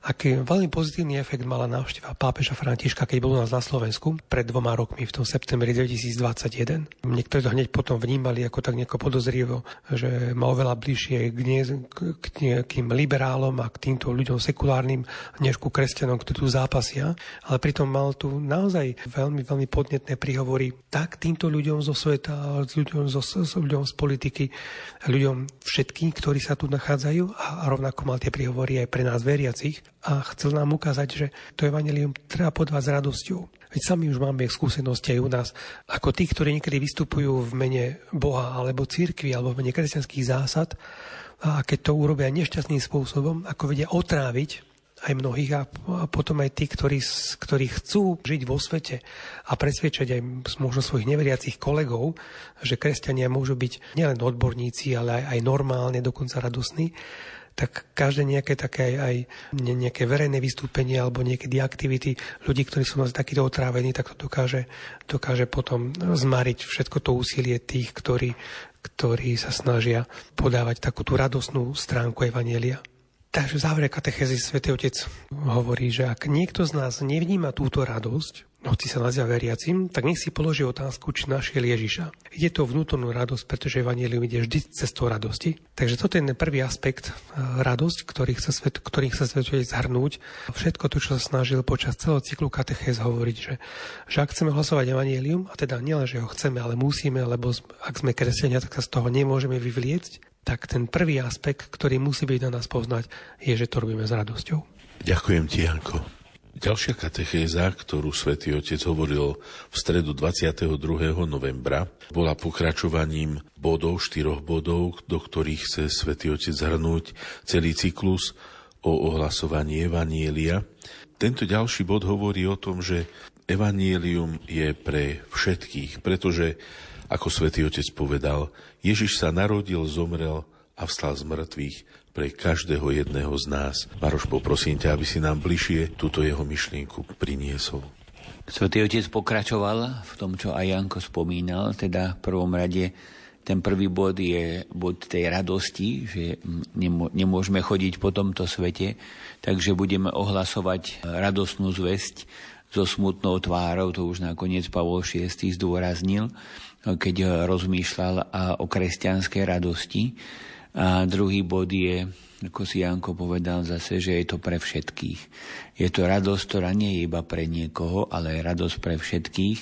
aký veľmi pozitívny efekt mala návšteva pápeža Františka, keď bol u nás na Slovensku pred dvoma rokmi v tom septembri 2021. Niektorí to hneď potom vnímali ako tak nejako podozrivo, že má oveľa bližšie k, nie, k nejakým liberálom a k týmto ľuďom sekulárnym, než ku kresťanom, ktorí tu zápasia. Ale pritom mal tu naozaj veľmi, veľmi podnetné príhovory tak týmto ľuďom zo sveta, ľuďom, zo, ľuďom z politiky, ľuďom všetkým, ktorí sa tu nachádzajú a rovnako mal tie príhovory aj pre nás veriacich a chcel nám ukázať, že to evanelium treba podávať s radosťou. Veď sami už máme skúsenosti aj u nás, ako tí, ktorí niekedy vystupujú v mene Boha alebo církvy alebo v mene kresťanských zásad a keď to urobia nešťastným spôsobom, ako vedia otráviť aj mnohých a potom aj tí, ktorí, ktorí chcú žiť vo svete a presvedčať aj možno svojich neveriacich kolegov, že kresťania môžu byť nielen odborníci, ale aj, aj normálne, dokonca radosní, tak každé nejaké také aj, aj nejaké verejné vystúpenie alebo niekedy aktivity ľudí, ktorí sú nás takýto otrávení, tak to dokáže, dokáže potom zmariť všetko to úsilie tých, ktorí, ktorí sa snažia podávať takú tú radosnú stránku Evanielia. Takže v závere katechézy Svetý Otec hovorí, že ak niekto z nás nevníma túto radosť, hoci sa nazýva veriacim, tak nech si položí otázku, či našiel Ježiša. Ide to vnútornú radosť, pretože Evangelium ide vždy cestou radosti. Takže toto je ten prvý aspekt, e, radosť, ktorý chce svet, ktorý chce svet zhrnúť. Všetko to, čo sa snažil počas celého cyklu katechéz hovoriť, že, že ak chceme hlasovať Evangelium, a teda nielen, že ho chceme, ale musíme, lebo ak sme kresťania, tak sa z toho nemôžeme vyvliecť, tak ten prvý aspekt, ktorý musí byť na nás poznať, je, že to robíme s radosťou. Ďakujem ti, Janko. Ďalšia katechéza, ktorú svätý Otec hovoril v stredu 22. novembra, bola pokračovaním bodov, štyroch bodov, do ktorých chce svätý Otec zhrnúť celý cyklus o ohlasovaní Evanielia. Tento ďalší bod hovorí o tom, že Evanielium je pre všetkých, pretože, ako svätý Otec povedal, Ježiš sa narodil, zomrel a vstal z mŕtvych pre každého jedného z nás. Maroš, poprosím ťa, aby si nám bližšie túto jeho myšlienku priniesol. Svetý Otec pokračoval v tom, čo aj Janko spomínal, teda v prvom rade ten prvý bod je bod tej radosti, že nemôžeme chodiť po tomto svete, takže budeme ohlasovať radosnú zväzť so smutnou tvárou, to už nakoniec Pavol VI zdôraznil, keď rozmýšľal o kresťanskej radosti. A druhý bod je, ako si Janko povedal zase, že je to pre všetkých. Je to radosť, ktorá nie je iba pre niekoho, ale je radosť pre všetkých.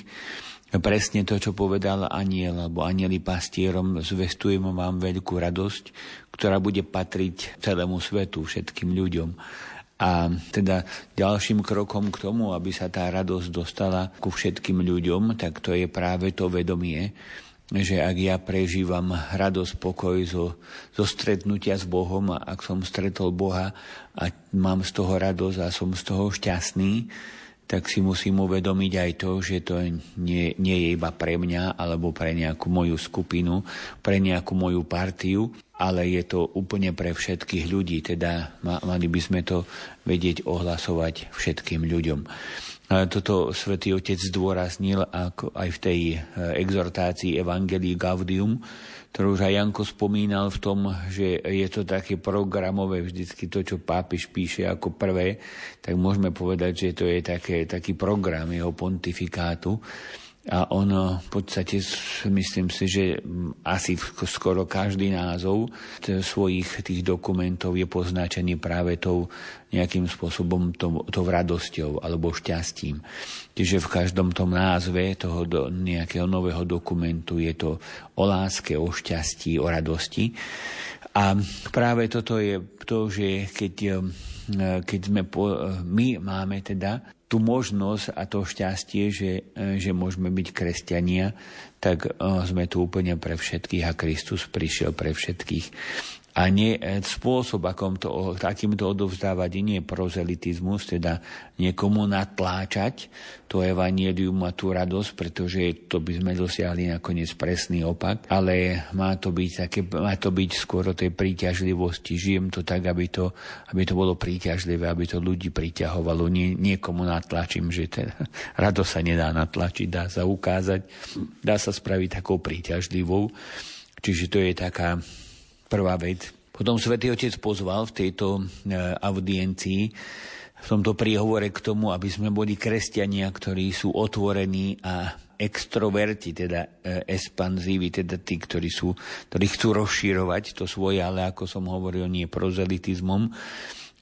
Presne to, čo povedal aniel, alebo anieli pastierom, zvestujeme vám veľkú radosť, ktorá bude patriť celému svetu, všetkým ľuďom. A teda ďalším krokom k tomu, aby sa tá radosť dostala ku všetkým ľuďom, tak to je práve to vedomie, že ak ja prežívam radosť, pokoj zo, zo stretnutia s Bohom a ak som stretol Boha a mám z toho radosť a som z toho šťastný, tak si musím uvedomiť aj to, že to nie, nie je iba pre mňa alebo pre nejakú moju skupinu, pre nejakú moju partiu, ale je to úplne pre všetkých ľudí, teda mali by sme to vedieť ohlasovať všetkým ľuďom. Toto svätý Otec zdôraznil ako aj v tej e, exhortácii Evangelii Gaudium, ktorú už aj Janko spomínal v tom, že je to také programové, vždycky to, čo pápež píše ako prvé, tak môžeme povedať, že to je také, taký program jeho pontifikátu. A ono v podstate, myslím si, že asi skoro každý názov svojich tých dokumentov je poznačený práve tou nejakým spôsobom tou, radosťou alebo šťastím. Čiže v každom tom názve toho do, nejakého nového dokumentu je to o láske, o šťastí, o radosti. A práve toto je to, že keď, keď sme po, my máme teda tú možnosť a to šťastie, že, e, že môžeme byť kresťania, tak e, sme tu úplne pre všetkých a Kristus prišiel pre všetkých a nie e, spôsob, akom to, takýmto odovzdávať, nie je prozelitizmus, teda niekomu natláčať to evanielium a tú radosť, pretože to by sme dosiahli nakoniec presný opak, ale má to byť, také, má to byť skôr o tej príťažlivosti. Žijem to tak, aby to, aby to bolo príťažlivé, aby to ľudí priťahovalo. Nie, niekomu natlačím, že teda radosť sa nedá natlačiť, dá sa ukázať, dá sa spraviť takou príťažlivou. Čiže to je taká prvá vec. Potom svätý Otec pozval v tejto e, audiencii v tomto príhovore k tomu, aby sme boli kresťania, ktorí sú otvorení a extroverti, teda e, expanzívi, teda tí, ktorí, sú, ktorí chcú rozširovať to svoje, ale ako som hovoril, nie prozelitizmom.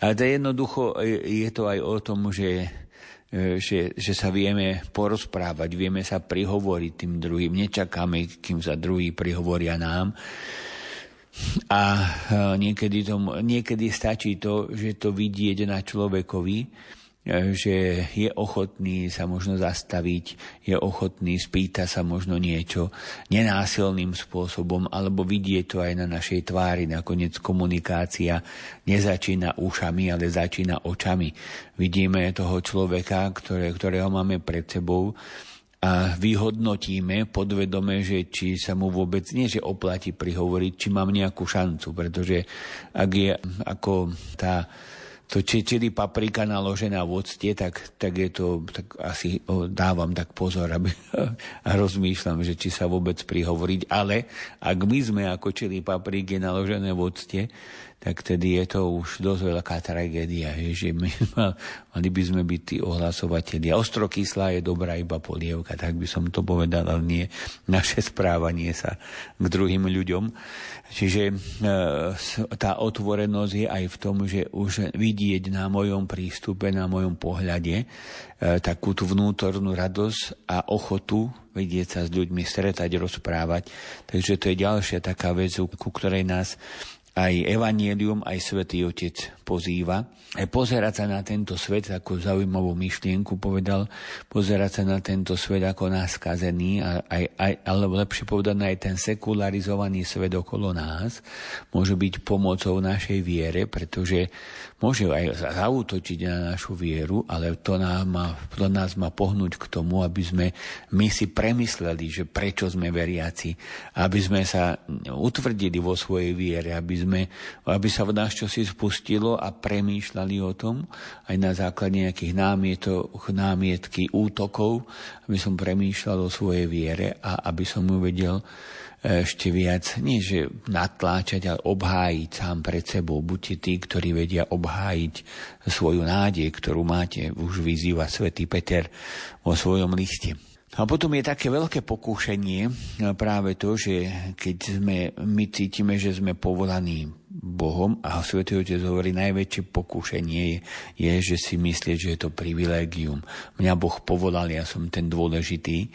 Ale to jednoducho e, je to aj o tom, že že, že sa vieme porozprávať, vieme sa prihovoriť tým druhým, nečakáme, kým sa druhý prihovoria nám. A niekedy, to, niekedy stačí to, že to vidieť na človekovi, e, že je ochotný sa možno zastaviť, je ochotný spýtať sa možno niečo nenásilným spôsobom, alebo vidieť to aj na našej tvári. Nakoniec komunikácia nezačína ušami, ale začína očami. Vidíme toho človeka, ktoré, ktorého máme pred sebou, a vyhodnotíme podvedome, že či sa mu vôbec nie, že oplatí prihovoriť, či mám nejakú šancu, pretože ak je ako tá to čili paprika naložená v octe, tak, tak je to, tak asi dávam tak pozor aby, a rozmýšľam, že či sa vôbec prihovoriť. Ale ak my sme ako čili papriky naložené v octe, tak tedy je to už dosť veľká tragédia, že my mali by sme byť tí ohlasovateľi. Ostrokyslá je dobrá iba polievka, tak by som to povedal, ale nie naše správanie sa k druhým ľuďom. Čiže e, tá otvorenosť je aj v tom, že už vidieť na mojom prístupe, na mojom pohľade e, takú tú vnútornú radosť a ochotu vidieť sa s ľuďmi, stretať, rozprávať. Takže to je ďalšia taká vec, ku ktorej nás aj Evangelium, aj Svetý Otec pozýva. Aj pozerať sa na tento svet, ako zaujímavú myšlienku povedal, pozerať sa na tento svet ako náskazený, a aj, aj, alebo lepšie povedané, aj ten sekularizovaný svet okolo nás môže byť pomocou našej viere, pretože môže aj zautočiť na našu vieru, ale to nás, má, to nás má pohnúť k tomu, aby sme my si premysleli, že prečo sme veriaci, aby sme sa utvrdili vo svojej viere, aby, sme, aby sa v nás čosi spustilo a premýšľali o tom, aj na základe nejakých námietok, námietky, útokov, aby som premýšľal o svojej viere a aby som ju vedel ešte viac, nie že natláčať, ale obhájiť sám pred sebou. Buďte tí, ktorí vedia obhájiť svoju nádej, ktorú máte, už vyzýva svätý Peter vo svojom liste. A potom je také veľké pokúšenie práve to, že keď sme, my cítime, že sme povolaní Bohom a Svetý Otec hovorí, najväčšie pokúšenie je, je, že si myslieť, že je to privilégium. Mňa Boh povolal, ja som ten dôležitý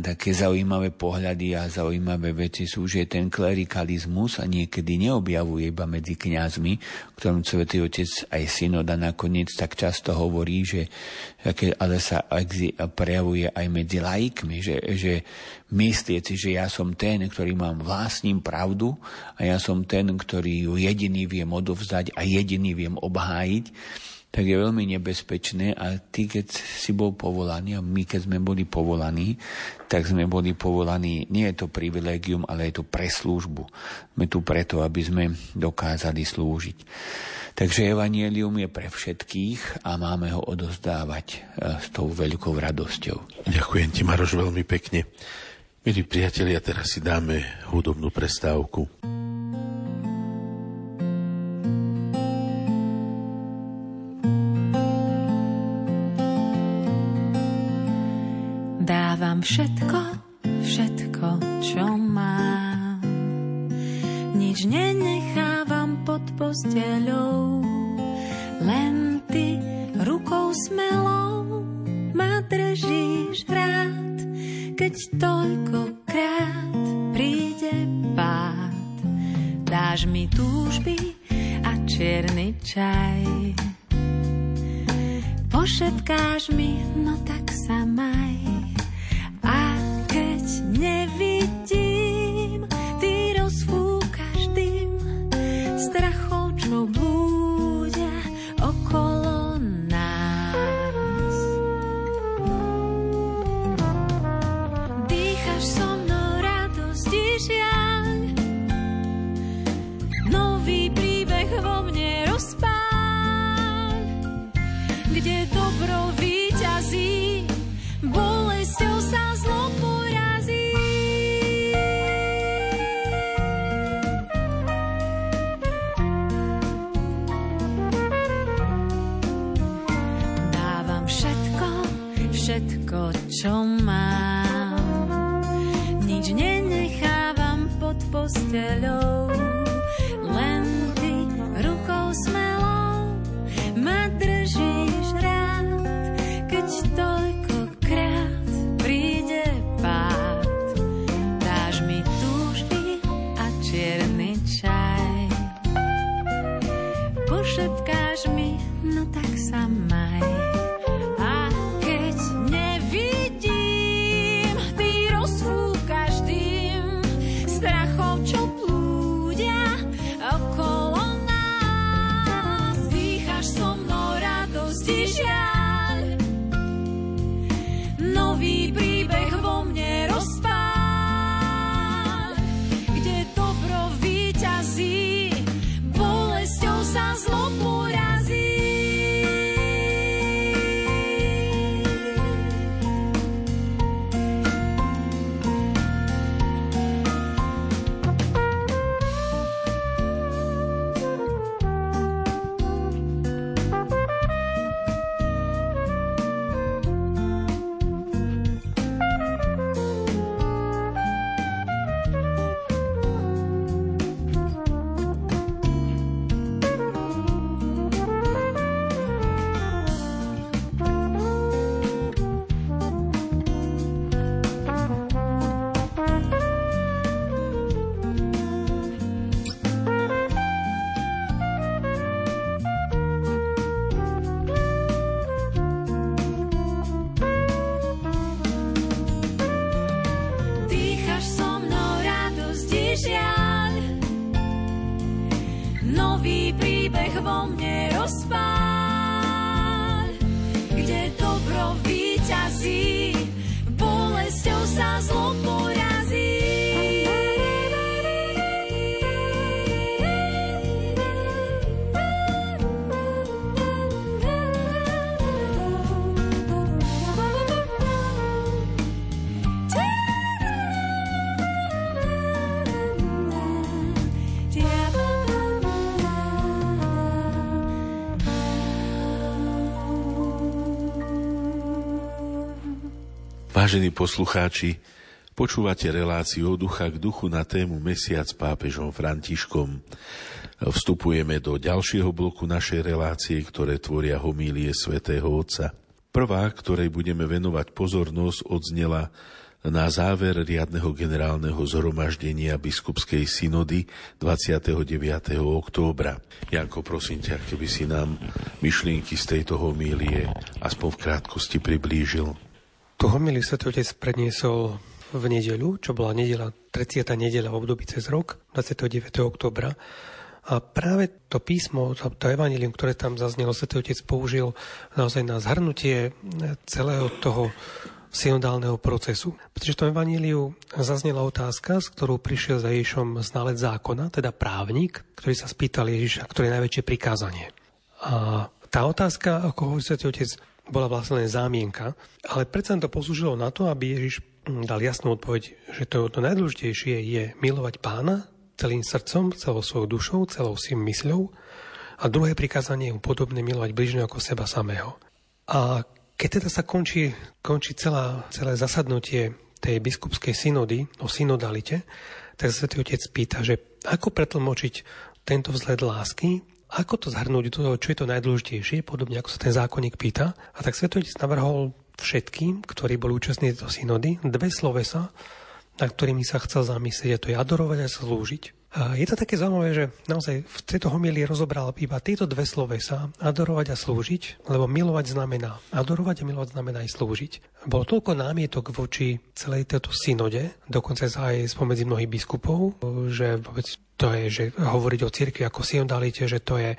také zaujímavé pohľady a zaujímavé veci sú, že ten klerikalizmus sa niekedy neobjavuje iba medzi kňazmi, ktorom Svetý Otec aj synoda nakoniec tak často hovorí, že ale sa prejavuje aj medzi laikmi, že, že myslieť si, že ja som ten, ktorý mám vlastním pravdu a ja som ten, ktorý ju jediný viem odovzdať a jediný viem obhájiť, tak je veľmi nebezpečné a ty, keď si bol povolaný a my, keď sme boli povolaní, tak sme boli povolaní, nie je to privilegium, ale je to pre službu. Sme tu preto, aby sme dokázali slúžiť. Takže evanielium je pre všetkých a máme ho odozdávať e, s tou veľkou radosťou. Ďakujem ti, Maroš, veľmi pekne. Milí priatelia, teraz si dáme hudobnú prestávku. Dávam všetko, všetko, čo mám. Nič nenechávam pod posteľou, len ty rukou smelou ma držíš rád keď toľkokrát príde pád. Dáš mi túžby a čierny čaj. Pošetkáš mi, no tak keď toľkokrát Vážení poslucháči, počúvate reláciu od ducha k duchu na tému Mesiac s pápežom Františkom. Vstupujeme do ďalšieho bloku našej relácie, ktoré tvoria homílie svätého Otca. Prvá, ktorej budeme venovať pozornosť, odznela na záver riadneho generálneho zhromaždenia biskupskej synody 29. októbra. Janko, prosím ťa, keby si nám myšlienky z tejto homílie aspoň v krátkosti priblížil. Tu homily Svetý Otec predniesol v nedeľu, čo bola nedela, 30. nedeľa v období cez rok, 29. oktobra. A práve to písmo, to, to evanilium, ktoré tam zaznelo, Svetý Otec použil naozaj na zhrnutie celého toho synodálneho procesu. Pretože v tom evaníliu zaznela otázka, s ktorou prišiel za Ježišom znalec zákona, teda právnik, ktorý sa spýtal Ježiša, ktoré je najväčšie prikázanie. A tá otázka, ako hovorí Svetý Otec, bola vlastne len zámienka, ale predsa to poslúžilo na to, aby Ježiš dal jasnú odpoveď, že to, to najdôležitejšie je milovať pána celým srdcom, celou svojou dušou, celou si mysľou a druhé prikázanie je podobné milovať bližného ako seba samého. A keď teda sa končí, končí celá, celé zasadnutie tej biskupskej synody o synodalite, tak sa Svetý Otec pýta, že ako pretlmočiť tento vzhled lásky, ako to zhrnúť do toho, čo je to najdôležitejšie, podobne ako sa ten zákonník pýta. A tak Svetý Otec navrhol všetkým, ktorí boli účastní tejto synody, dve slovesa, na ktorými sa chcel zamyslieť, a to je adorovať a slúžiť. Je to také zaujímavé, že naozaj v tejto homilii rozobral iba tieto dve slovesa, adorovať a slúžiť, lebo milovať znamená adorovať a milovať znamená aj slúžiť. Bolo toľko námietok voči celej tejto synode, dokonca aj spomedzi mnohých biskupov, že vôbec to je, že hovoriť o cirkvi ako synodalite, že to je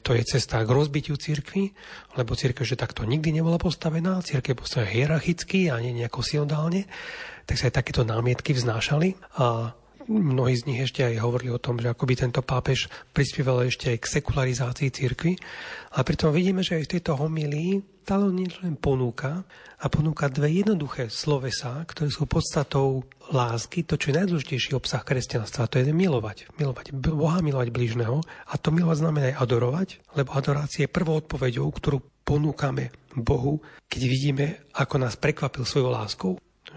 to je cesta k rozbitiu cirkvi, lebo cirkev, že takto nikdy nebola postavená, cirkev postavená hierarchicky a nie nejako synodálne, tak sa aj takéto námietky vznášali. A mnohí z nich ešte aj hovorili o tom, že akoby tento pápež prispieval ešte aj k sekularizácii cirkvi. A pritom vidíme, že aj v tejto homílii Talon len ponúka a ponúka dve jednoduché slovesa, ktoré sú podstatou lásky, to, čo je najdôležitejší obsah kresťanstva, to je milovať. Milovať Boha, milovať blížneho. A to milovať znamená aj adorovať, lebo adorácia je prvou odpoveďou, ktorú ponúkame Bohu, keď vidíme, ako nás prekvapil svojou láskou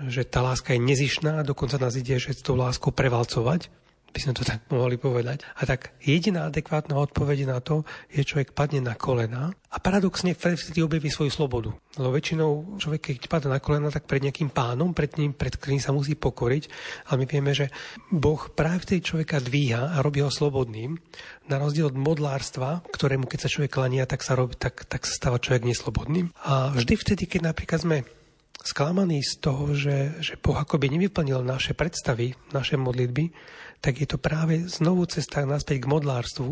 že tá láska je nezišná, dokonca nás ide, že tou láskou prevalcovať, by sme to tak mohli povedať. A tak jediná adekvátna odpoveď na to je, človek padne na kolena a paradoxne vtedy objaví svoju slobodu. Lebo väčšinou človek, keď padne na kolena, tak pred nejakým pánom, pred ním, pred ktorým sa musí pokoriť. A my vieme, že Boh práve vtedy človeka dvíha a robí ho slobodným. Na rozdiel od modlárstva, ktorému keď sa človek klania, tak sa, robí, tak, tak sa stáva človek neslobodným. A vždy vtedy, keď napríklad sme sklamaní z toho, že, že Boh akoby nevyplnil naše predstavy, naše modlitby, tak je to práve znovu cesta naspäť k modlárstvu,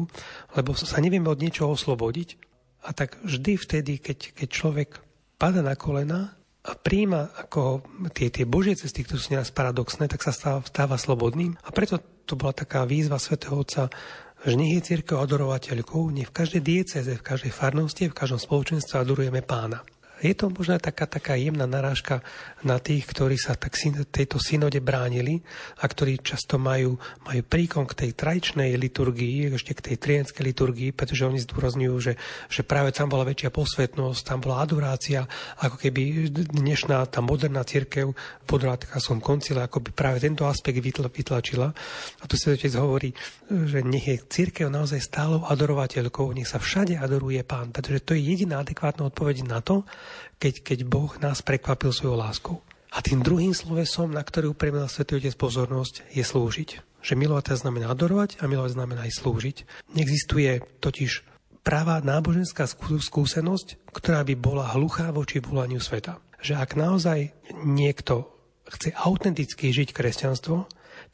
lebo sa nevieme od niečoho oslobodiť. A tak vždy vtedy, keď, keď človek pada na kolena a príjma ako tie, tie božie cesty, ktoré sú nás paradoxné, tak sa stáva, stáva slobodným. A preto to bola taká výzva svätého Otca, že nech je církev adorovateľkou, nech v každej dieceze, v každej farnosti, v každom spoločenstve adorujeme pána. Je to možno taká, taká jemná narážka na tých, ktorí sa tak tejto synode bránili a ktorí často majú, majú príkon k tej tradičnej liturgii, ešte k tej trienskej liturgii, pretože oni zdôrazňujú, že, že práve tam bola väčšia posvetnosť, tam bola adorácia, ako keby dnešná tá moderná církev pod som koncile, ako by práve tento aspekt vytlačila. A tu sa otec hovorí, že nech je církev naozaj stálou adorovateľkou, nech sa všade adoruje pán, pretože to je jediná adekvátna odpoveď na to, keď, keď Boh nás prekvapil svojou láskou. A tým druhým slovesom, na ktorý upremil Svetý Otec pozornosť, je slúžiť. Že milovať znamená adorovať a milovať znamená aj slúžiť. Neexistuje totiž práva náboženská skúsenosť, ktorá by bola hluchá voči volaniu sveta. Že ak naozaj niekto chce autenticky žiť kresťanstvo,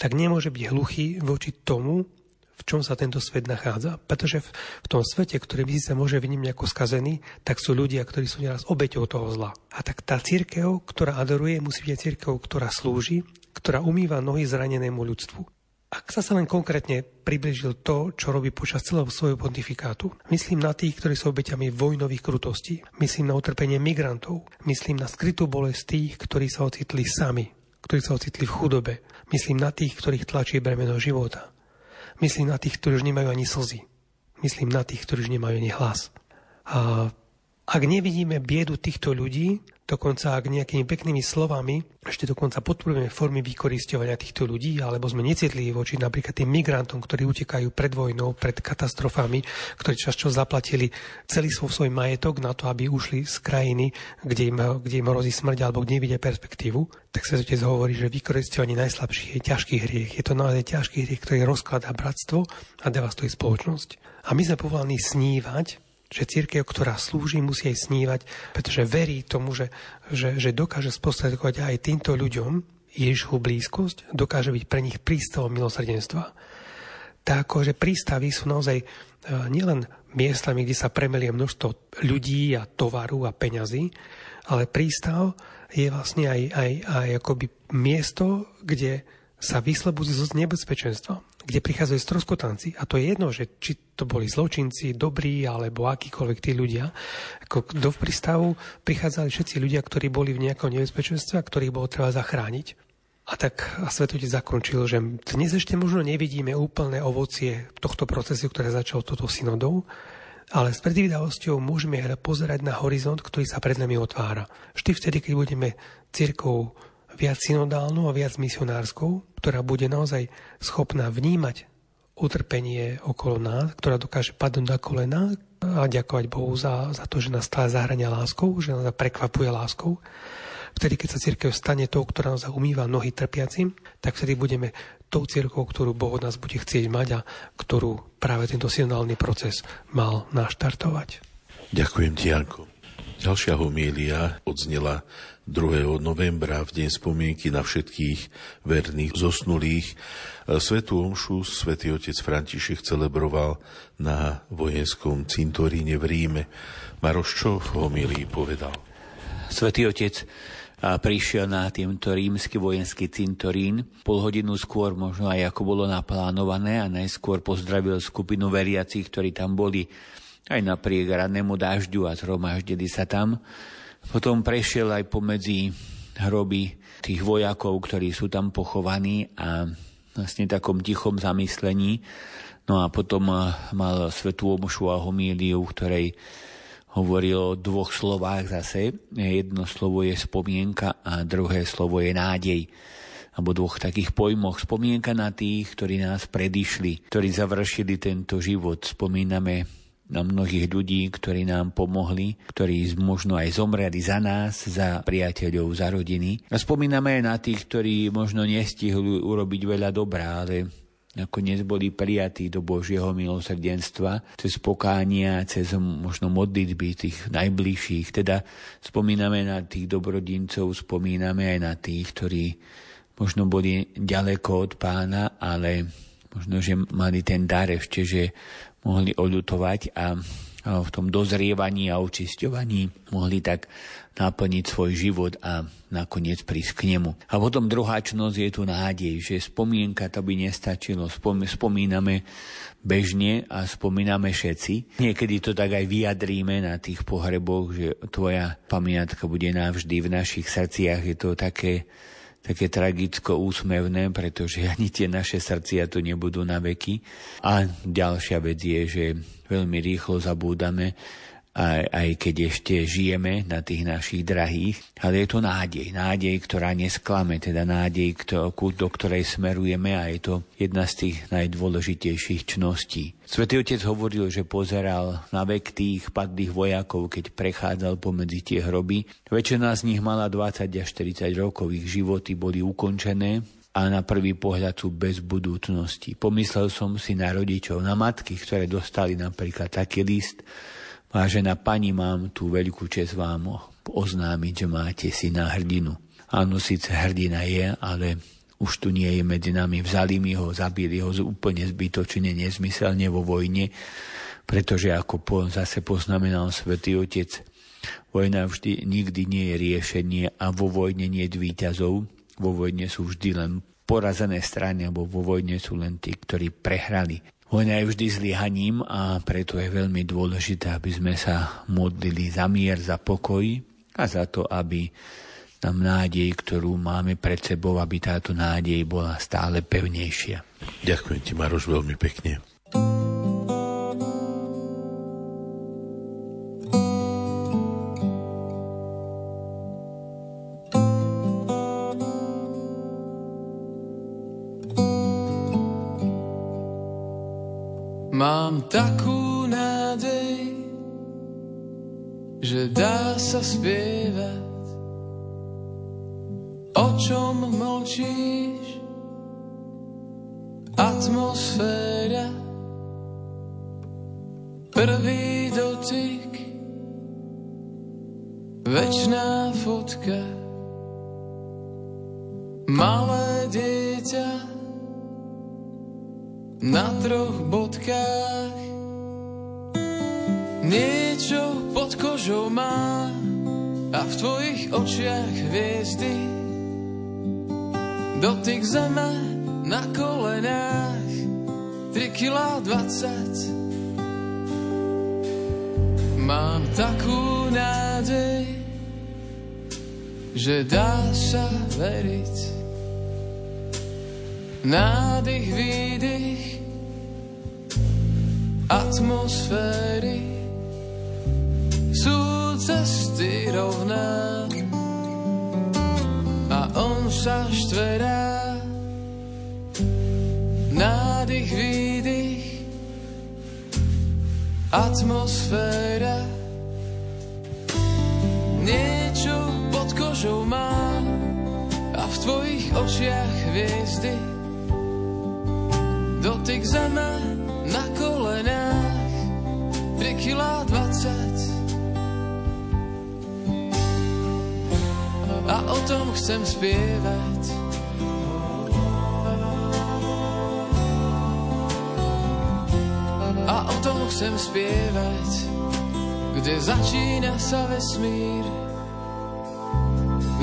tak nemôže byť hluchý voči tomu, v čom sa tento svet nachádza. Pretože v, v tom svete, ktorý by sa môže vnímať ako skazený, tak sú ľudia, ktorí sú nieraz obeťou toho zla. A tak tá církev, ktorá adoruje, musí byť církev, ktorá slúži, ktorá umýva nohy zranenému ľudstvu. Ak sa sa len konkrétne približil to, čo robí počas celého svojho pontifikátu, myslím na tých, ktorí sú obeťami vojnových krutostí, myslím na utrpenie migrantov, myslím na skrytú bolesť tých, ktorí sa ocitli sami, ktorí sa ocitli v chudobe, myslím na tých, ktorých tlačí bremeno života, Myslím na tých, ktorí už nemajú ani slzy. Myslím na tých, ktorí už nemajú ani hlas. A ak nevidíme biedu týchto ľudí, dokonca ak nejakými peknými slovami ešte dokonca podporujeme formy vykoristovania týchto ľudí, alebo sme necitliví voči napríklad tým migrantom, ktorí utekajú pred vojnou, pred katastrofami, ktorí často zaplatili celý svoj, svoj majetok na to, aby ušli z krajiny, kde im, kde im hrozí smrť alebo kde nevidia perspektívu, tak sa otec hovorí, že vykoristovanie najslabších je ťažký hriech. Je to naozaj ťažký hriech, ktorý rozkladá bratstvo a devastuje spoločnosť. A my sme povolaní snívať, že církev, ktorá slúži, musí aj snívať, pretože verí tomu, že, že, že dokáže spostredkovať aj týmto ľuďom Ježišovú blízkosť, dokáže byť pre nich prístavom milosrdenstva. tak ako, že prístavy sú naozaj e, nielen miestami, kde sa premelie množstvo ľudí a tovaru a peňazí, ale prístav je vlastne aj, aj, aj akoby miesto, kde sa vyslobudí z nebezpečenstva, kde prichádzajú stroskotanci. A to je jedno, že či to boli zločinci, dobrí, alebo akýkoľvek tí ľudia. Ako do prístavu prichádzali všetci ľudia, ktorí boli v nejakom nebezpečenstve a ktorých bolo treba zachrániť. A tak a Svetotec zakončil, že dnes ešte možno nevidíme úplné ovocie tohto procesu, ktoré začal toto synodou, ale s predvídavosťou môžeme pozerať na horizont, ktorý sa pred nami otvára. Vždy vtedy, keď budeme církou viac synodálnou a viac misionárskou, ktorá bude naozaj schopná vnímať utrpenie okolo nás, ktorá dokáže padnúť na kolena a ďakovať Bohu za, za to, že nás stále zahrania láskou, že nás prekvapuje láskou. Vtedy, keď sa církev stane tou, ktorá nás umýva nohy trpiacim, tak vtedy budeme tou církou, ktorú Boh od nás bude chcieť mať a ktorú práve tento synodálny proces mal naštartovať. Ďakujem ti, Janko. Ďalšia homília odznela 2. novembra v deň spomienky na všetkých verných zosnulých. Svetú omšu svätý otec František celebroval na vojenskom cintoríne v Ríme. Maroš, čo v homílii povedal? Svetý otec prišiel na týmto rímsky vojenský cintorín. Pol hodinu skôr, možno aj ako bolo naplánované a najskôr pozdravil skupinu veriacich, ktorí tam boli aj napriek rannému dažďu a zhromaždili sa tam. Potom prešiel aj pomedzi hroby tých vojakov, ktorí sú tam pochovaní a vlastne takom tichom zamyslení. No a potom eh, mal svetú omšu a homíliu, ktorej hovoril o dvoch slovách zase. Jedno slovo je spomienka a druhé slovo je nádej alebo dvoch takých pojmoch. Spomienka na tých, ktorí nás predišli, ktorí završili tento život. Spomíname na mnohých ľudí, ktorí nám pomohli, ktorí možno aj zomreli za nás, za priateľov, za rodiny. A spomíname aj na tých, ktorí možno nestihli urobiť veľa dobrá, ale nakoniec boli prijatí do Božieho milosrdenstva cez pokánia, cez možno modlitby tých najbližších. Teda spomíname na tých dobrodincov, spomíname aj na tých, ktorí možno boli ďaleko od pána, ale možno, že mali ten dar ešte, že mohli oľutovať a v tom dozrievaní a očisťovaní mohli tak naplniť svoj život a nakoniec prísť k nemu. A potom druháčnosť je tu nádej, že spomienka to by nestačilo. spomíname bežne a spomíname všetci. Niekedy to tak aj vyjadríme na tých pohreboch, že tvoja pamiatka bude navždy v našich srdciach. Je to také také tragicko úsmevné, pretože ani tie naše srdcia to nebudú na veky. A ďalšia vec je, že veľmi rýchlo zabúdame, aj, aj keď ešte žijeme na tých našich drahých, ale je to nádej, nádej, ktorá nesklame, teda nádej, do ktorej smerujeme a je to jedna z tých najdôležitejších čností. Svetý otec hovoril, že pozeral na vek tých padlých vojakov, keď prechádzal pomedzi tie hroby. Väčšina z nich mala 20 až 40 rokov, ich životy boli ukončené, a na prvý pohľad sú bez budúcnosti. Pomyslel som si na rodičov, na matky, ktoré dostali napríklad taký list, Vážená pani, mám tú veľkú čest vám oznámiť, že máte syna hrdinu. Áno, síce hrdina je, ale už tu nie je medzi nami. Vzali mi ho, zabili ho úplne zbytočne, nezmyselne vo vojne, pretože ako po, zase poznamenal svätý Otec, vojna vždy nikdy nie je riešenie a vo vojne nie je výťazov. Vo vojne sú vždy len porazené strany, alebo vo vojne sú len tí, ktorí prehrali. Vojna je vždy zlyhaním a preto je veľmi dôležité, aby sme sa modlili za mier, za pokoj a za to, aby tam nádej, ktorú máme pred sebou, aby táto nádej bola stále pevnejšia. Ďakujem ti, Maroš, veľmi pekne. Mám takú nádej, že dá sa spievať, o čom mlčíš, atmosféra, prvý dotyk, večná fotka, malé dieťa, na troch bodkách. Niečo pod kožou má a v tvojich očiach hviezdy. Dotyk zeme na kolenách, 3 kg 20. Mám takú nádej, že dá sa veriť nádych, výdych, atmosféry sú cesty rovná a on sa štverá. Nádych, výdych, atmosféra. Niečo pod kožou má a v tvojich očiach hviezdy dotyk zeme na kolenách, 3 kg 20. A o tom chcem spievať. A o tom chcem spievať, kde začína sa vesmír,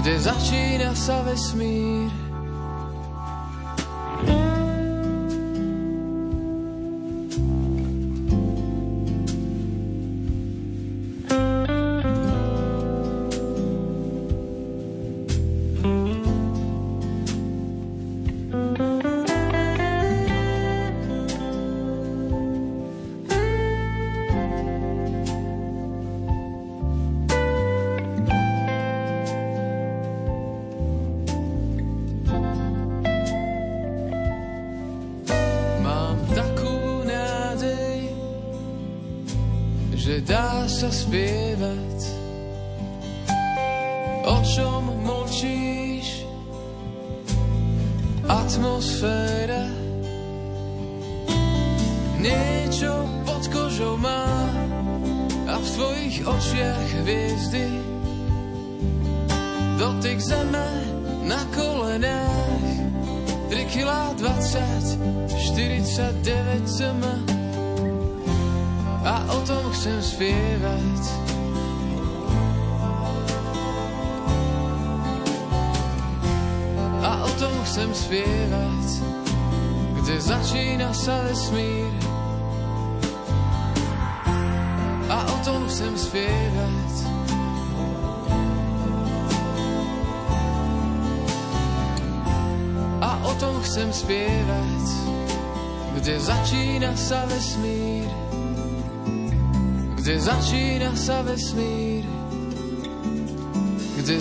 kde začína sa vesmír.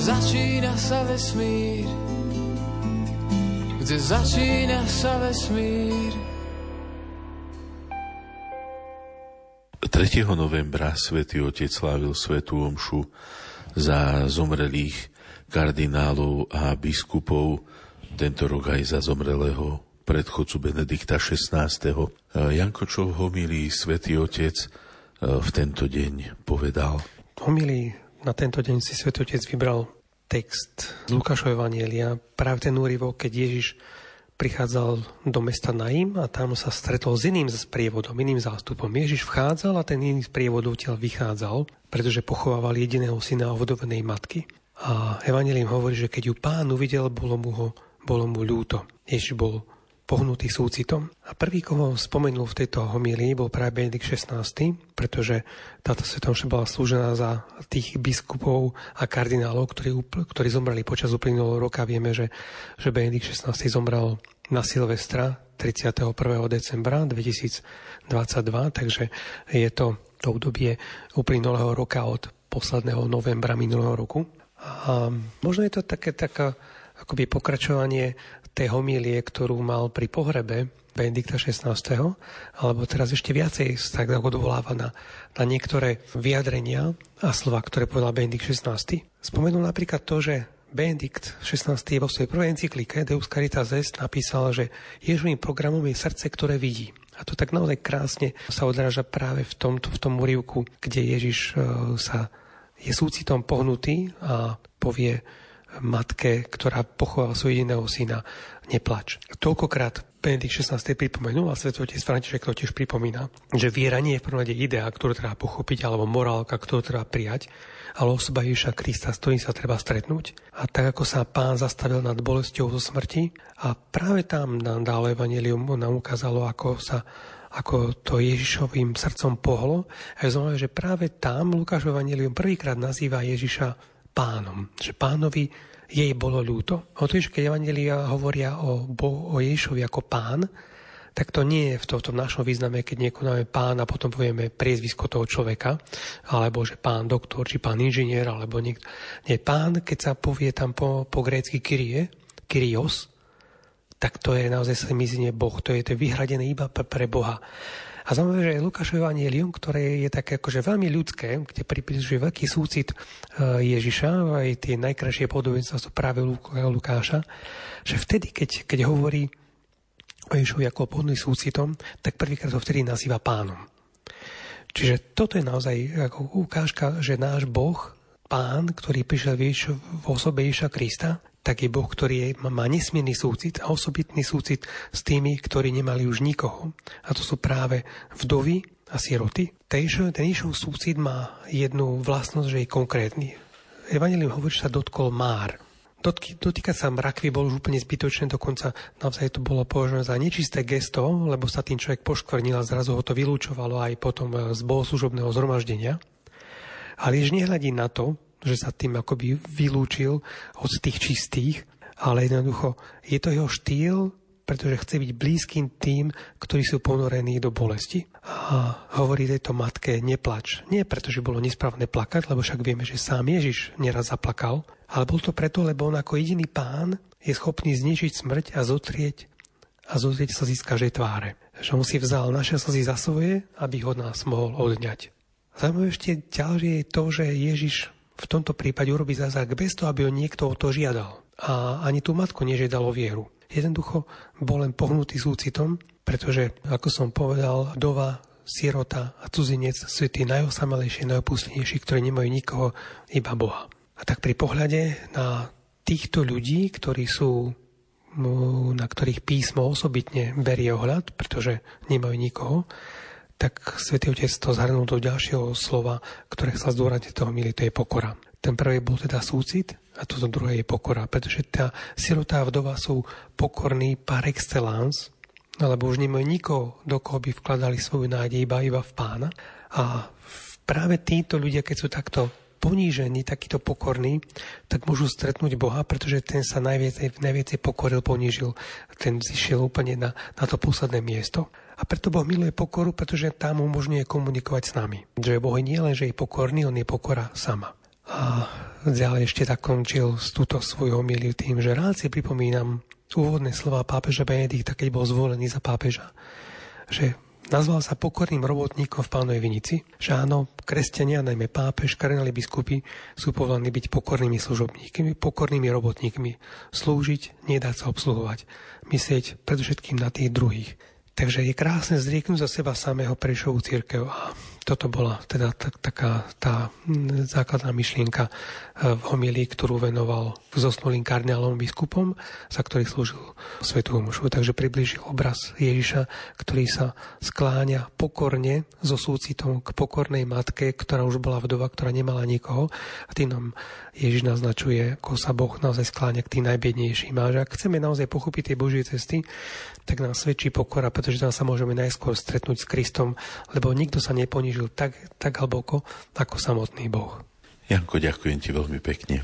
Začína sa vesmír, kde začína sa vesmír. 3. novembra svätý Otec slávil svetú omšu za zomrelých kardinálov a biskupov, tento rok aj za zomrelého predchodcu Benedikta XVI. Janko, čo v homilii svätý Otec e, v tento deň povedal? V homilii na tento deň si svätý Otec vybral text z Lukášovho Evanielia, práve ten úryvok, keď Ježiš prichádzal do mesta Naim a tam sa stretol s iným sprievodom, iným zástupom. Ježiš vchádzal a ten iný sprievod odtiaľ vychádzal, pretože pochovával jediného syna ovdovenej matky. A Evangelium hovorí, že keď ju pán uvidel, bolo mu, ho, bolo mu ľúto. Ježiš bol pohnutý súcitom. A prvý, koho spomenul v tejto homílii, bol práve Benedikt XVI, pretože táto svetomša bola slúžená za tých biskupov a kardinálov, ktorí, ktorí zomreli počas uplynulého roka. Vieme, že, že Benedikt XVI zomrel na Silvestra 31. decembra 2022, takže je to to obdobie uplynulého roka od posledného novembra minulého roku. A možno je to také taká akoby pokračovanie tej homílie, ktorú mal pri pohrebe Benedikta XVI, alebo teraz ešte viacej sa tak odvoláva na, na niektoré vyjadrenia a slova, ktoré povedal Benedikt XVI. Spomenul napríklad to, že Benedikt XVI vo svojej prvej encyklike Deus Caritas Est napísal, že Ježovým programom je srdce, ktoré vidí. A to tak naozaj krásne sa odráža práve v, tomto, v tom úrivku, kde Ježiš e, sa je súcitom pohnutý a povie matke, ktorá pochovala svojho jediného syna, neplač. Toľkokrát Benedikt 16. pripomenul a svetotec František to tiež pripomína, že viera nie je v prvom rade idea, ktorú treba pochopiť, alebo morálka, ktorú treba prijať, ale osoba Ježiša Krista, s ktorým sa treba stretnúť. A tak ako sa pán zastavil nad bolesťou zo smrti a práve tam nám dalo Evangelium nám ukázalo, ako sa ako to Ježišovým srdcom pohlo. A je že práve tam Lukáš Evangelium prvýkrát nazýva Ježiša pánom. Že pánovi jej bolo ľúto. O že keď Evangelia hovoria o, o Ježišovi ako pán, tak to nie je v tomto našom význame, keď niekonáme pán a potom povieme priezvisko toho človeka, alebo že pán doktor, či pán inžinier, alebo niekto. Nie, pán, keď sa povie tam po, po grécky kyrie, kyrios, tak to je naozaj sa miznie Boh, to je to vyhradené iba pre Boha. A zaujímavé, že Lukášové evangelium, ktoré je také akože veľmi ľudské, kde pripisuje veľký súcit e, Ježiša, aj tie najkrajšie podobenstva sú práve Lukáša, že vtedy, keď, keď hovorí o Ježišovi ako plný súcitom, tak prvýkrát ho vtedy nazýva pánom. Čiže toto je naozaj ako ukážka, že náš Boh, pán, ktorý prišiel v osobe Ježiša Krista, tak je Boh, ktorý je, má nesmierny súcit a osobitný súcit s tými, ktorí nemali už nikoho. A to sú práve vdovy a siroty. Ten Ježov súcit má jednu vlastnosť, že je konkrétny. Evangelium hovorí, že sa dotkol már. Dotky, dotýkať sa mrakvy bolo už úplne zbytočné, dokonca naozaj to bolo považované za nečisté gesto, lebo sa tým človek poškvrnil a zrazu ho to vylúčovalo aj potom z bohoslužobného zhromaždenia. Ale Jež nehľadí na to, že sa tým akoby vylúčil od tých čistých, ale jednoducho je to jeho štýl, pretože chce byť blízkym tým, ktorí sú ponorení do bolesti. A hovorí tejto matke, neplač. Nie preto, že bolo nesprávne plakať, lebo však vieme, že sám Ježiš neraz zaplakal, ale bol to preto, lebo on ako jediný pán je schopný znižiť smrť a zotrieť a zotrieť sa z každej tváre. Že on si vzal naše slzy za svoje, aby ho nás mohol odňať. Zaujímavé ešte ďalšie je to, že Ježiš v tomto prípade urobí zázrak bez toho, aby ho niekto o to žiadal. A ani tú matku nežiadalo vieru. Jednoducho bol len pohnutý súcitom, pretože, ako som povedal, dova, sierota a cudzinec sú tí najosamelejší, najopustnejší, ktorí nemajú nikoho, iba Boha. A tak pri pohľade na týchto ľudí, ktorí sú na ktorých písmo osobitne berie ohľad, pretože nemajú nikoho, tak svätý Otec to zhrnul do ďalšieho slova, ktoré sa zdôrazniť toho milí, to je pokora. Ten prvý bol teda súcit a toto druhé je pokora, pretože tá sirotá vdova sú pokorní par excellence, alebo už nemajú nikoho, do koho by vkladali svoju nádej iba, iba v pána. A práve títo ľudia, keď sú takto ponížení, takýto pokorní, tak môžu stretnúť Boha, pretože ten sa najviac, najviac pokoril, ponížil. Ten zišiel úplne na, na to posledné miesto. A preto Boh miluje pokoru, pretože tam umožňuje komunikovať s nami. Že Boh nie len, že je pokorný, on je pokora sama. A ďalej ešte tak končil s túto svojho milí tým, že rád si pripomínam úvodné slova pápeža Benedikta, keď bol zvolený za pápeža, že nazval sa pokorným robotníkom v pánovej vinici, že áno, kresťania, najmä pápež, kardinali biskupy sú povolaní byť pokornými služobníkmi, pokornými robotníkmi, slúžiť, nedať sa obsluhovať, myslieť predovšetkým na tých druhých. Takže je krásne zrieknúť za seba samého Prešovú církev a toto bola teda taká tá základná myšlienka eh, v homilii, ktorú venoval zosnulým kardinálom biskupom, za ktorých slúžil svetú mušu. Takže približil obraz Ježiša, ktorý sa skláňa pokorne so súcitom k pokornej matke, ktorá už bola vdova, ktorá nemala nikoho. A tým nám Ježiš naznačuje, ako sa Boh naozaj skláňa k tým najbiednejším. A že ak chceme naozaj pochopiť tie Božie cesty, tak nám svedčí pokora, pretože tam sa môžeme najskôr stretnúť s Kristom, lebo nikto sa neponížil tak, tak hlboko ako samotný Boh. Janko, ďakujem ti veľmi pekne.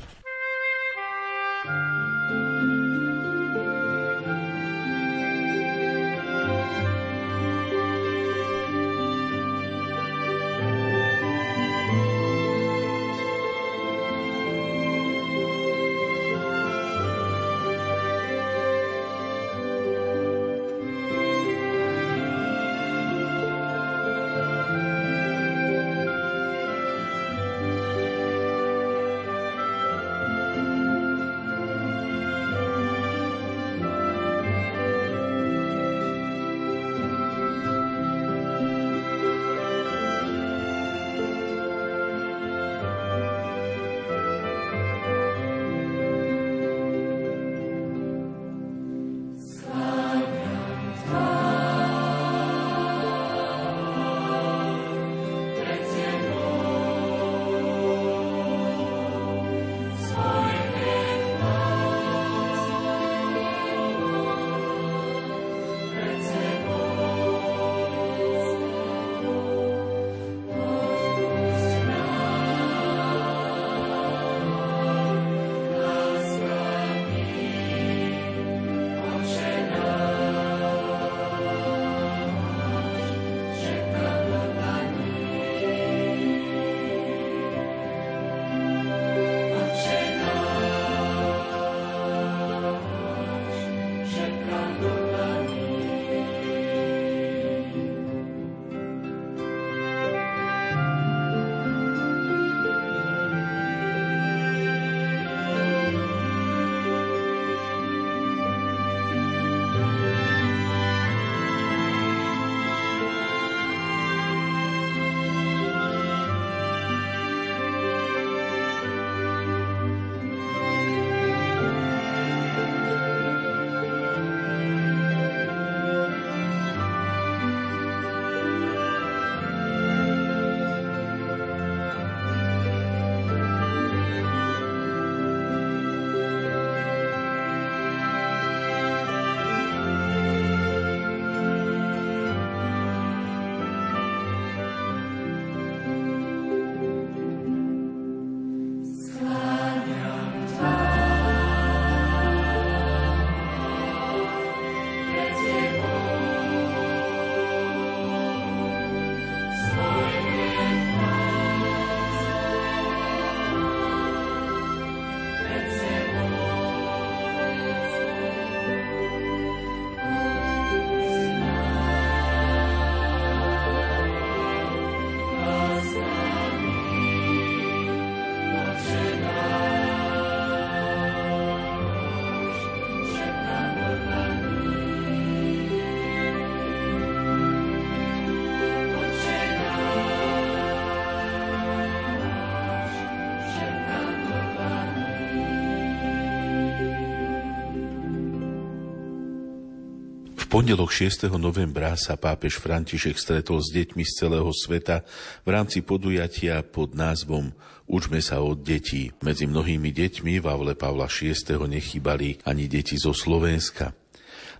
Pondelok 6. novembra sa pápež František stretol s deťmi z celého sveta v rámci podujatia pod názvom Učme sa od detí. Medzi mnohými deťmi v Avle Pavla VI. nechýbali ani deti zo Slovenska.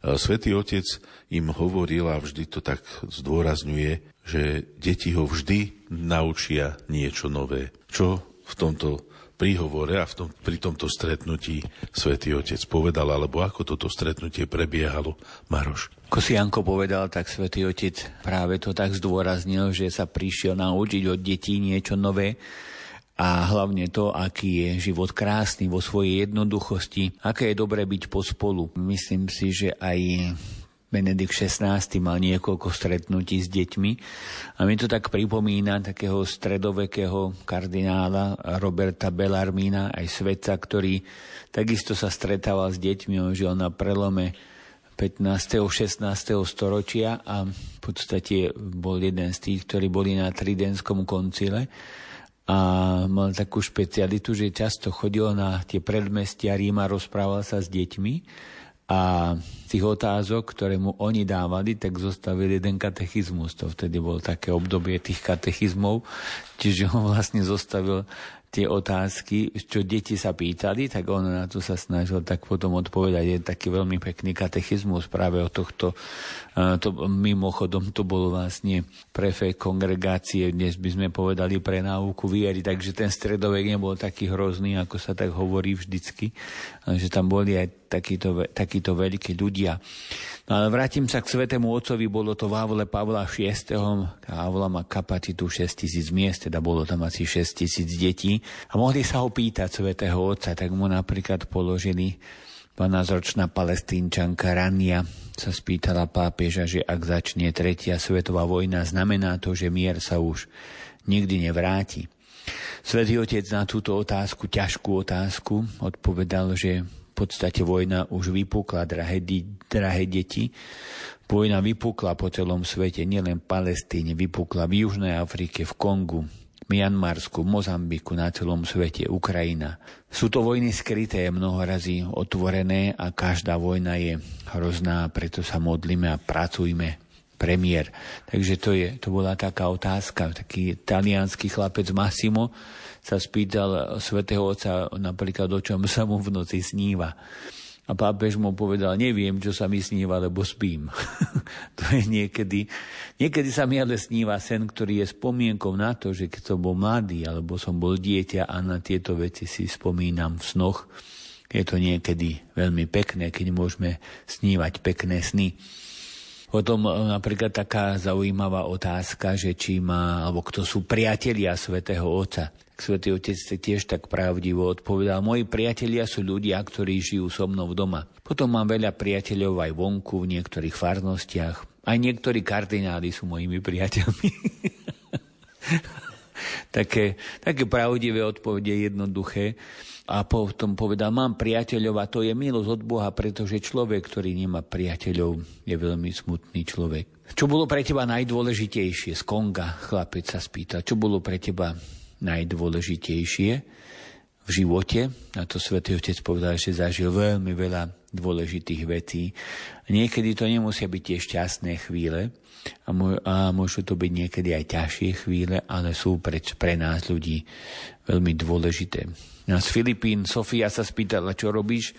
Svetý otec im hovoril a vždy to tak zdôrazňuje, že deti ho vždy naučia niečo nové. Čo v tomto príhovore a v tom, pri tomto stretnutí svätý Otec povedal, alebo ako toto stretnutie prebiehalo, Maroš? Ako si Janko povedal, tak svätý Otec práve to tak zdôraznil, že sa prišiel naučiť od detí niečo nové, a hlavne to, aký je život krásny vo svojej jednoduchosti, aké je dobré byť pospolu. Myslím si, že aj Benedikt XVI mal niekoľko stretnutí s deťmi a mi to tak pripomína takého stredovekého kardinála Roberta Bellarmina, aj svetca, ktorý takisto sa stretával s deťmi, on žil na prelome 15. 16. storočia a v podstate bol jeden z tých, ktorí boli na Tridenskom koncile a mal takú špecialitu, že často chodil na tie predmestia Ríma, rozprával sa s deťmi a tých otázok, ktoré mu oni dávali, tak zostavil jeden katechizmus. To vtedy bol také obdobie tých katechizmov, čiže on vlastne zostavil tie otázky, čo deti sa pýtali, tak on na to sa snažil tak potom odpovedať. Je taký veľmi pekný katechizmus práve o tohto. To, mimochodom to bol vlastne prefekt kongregácie, dnes by sme povedali pre náuku viery, takže ten stredovek nebol taký hrozný, ako sa tak hovorí vždycky, že tam boli aj takíto, takíto veľkí ľudia. No ale vrátim sa k Svetému Otcovi, bolo to v Avle Pavla VI. Tá Avla má kapacitu 6 tisíc miest, teda bolo tam asi 6 tisíc detí. A mohli sa ho pýtať Svetého Otca, tak mu napríklad položili 12-ročná palestínčanka Rania sa spýtala pápeža, že ak začne tretia svetová vojna, znamená to, že mier sa už nikdy nevráti. Svetý otec na túto otázku, ťažkú otázku, odpovedal, že podstate vojna už vypukla, drahé, drahé deti. Vojna vypukla po celom svete, nielen v Palestíne, vypukla v Južnej Afrike, v Kongu, Mianmarsku, Mozambiku, na celom svete, Ukrajina. Sú to vojny skryté, mnoho razy otvorené a každá vojna je hrozná, preto sa modlíme a pracujme premiér. Takže to, je, to bola taká otázka. Taký talianský chlapec Massimo sa spýtal svätého Otca napríklad, o čom sa mu v noci sníva. A pápež mu povedal, neviem, čo sa mi sníva, lebo spím. to je niekedy. Niekedy sa mi ale sníva sen, ktorý je spomienkou na to, že keď som bol mladý, alebo som bol dieťa a na tieto veci si spomínam v snoch. Je to niekedy veľmi pekné, keď môžeme snívať pekné sny. Potom e, napríklad taká zaujímavá otázka, že či má, alebo kto sú priatelia svätého Otca. Svetý Otec tiež tak pravdivo odpovedal, moji priatelia sú ľudia, ktorí žijú so mnou doma. Potom mám veľa priateľov aj vonku, v niektorých farnostiach. Aj niektorí kardináli sú mojimi priateľmi. také, také pravdivé odpovede, jednoduché. A potom povedal, mám priateľov a to je milosť od Boha, pretože človek, ktorý nemá priateľov, je veľmi smutný človek. Čo bolo pre teba najdôležitejšie? Z Konga chlapec sa spýta, čo bolo pre teba najdôležitejšie v živote. A to svätý Otec povedal, že zažil veľmi veľa dôležitých vecí. Niekedy to nemusia byť tie šťastné chvíle a, a môžu to byť niekedy aj ťažšie chvíle, ale sú pre, pre nás ľudí veľmi dôležité. Z Filipín Sofia sa spýtala, čo robíš,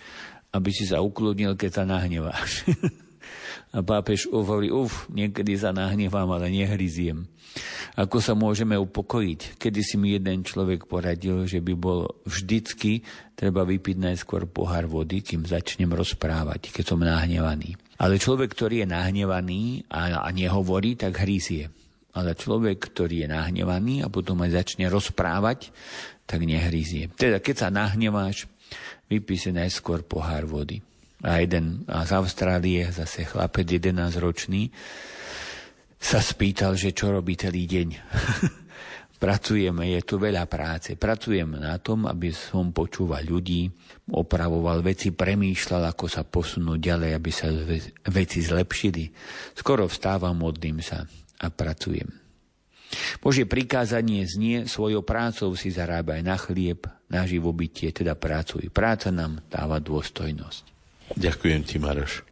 aby si sa ukludnil, keď sa nahneváš. a pápež hovorí, uf, niekedy sa nahnevám, ale nehryziem. Ako sa môžeme upokojiť? Kedy si mi jeden človek poradil, že by bol vždycky treba vypiť najskôr pohár vody, kým začnem rozprávať, keď som nahnevaný. Ale človek, ktorý je nahnevaný a, a nehovorí, tak hrízie. Ale človek, ktorý je nahnevaný a potom aj začne rozprávať, tak nehrízie. Teda keď sa nahneváš, vypí si najskôr pohár vody. A jeden a z Austrálie, zase chlapec 11 ročný, sa spýtal, že čo robí celý deň. Pracujeme, je tu veľa práce. Pracujem na tom, aby som počúval ľudí, opravoval veci, premýšľal, ako sa posunúť ďalej, aby sa veci zlepšili. Skoro vstávam, modlím sa a pracujem. Božie prikázanie znie, svojou prácou si zarábaj na chlieb, na živobytie, teda pracuj. Práca nám dáva dôstojnosť. Ďakujem ti, Maroš.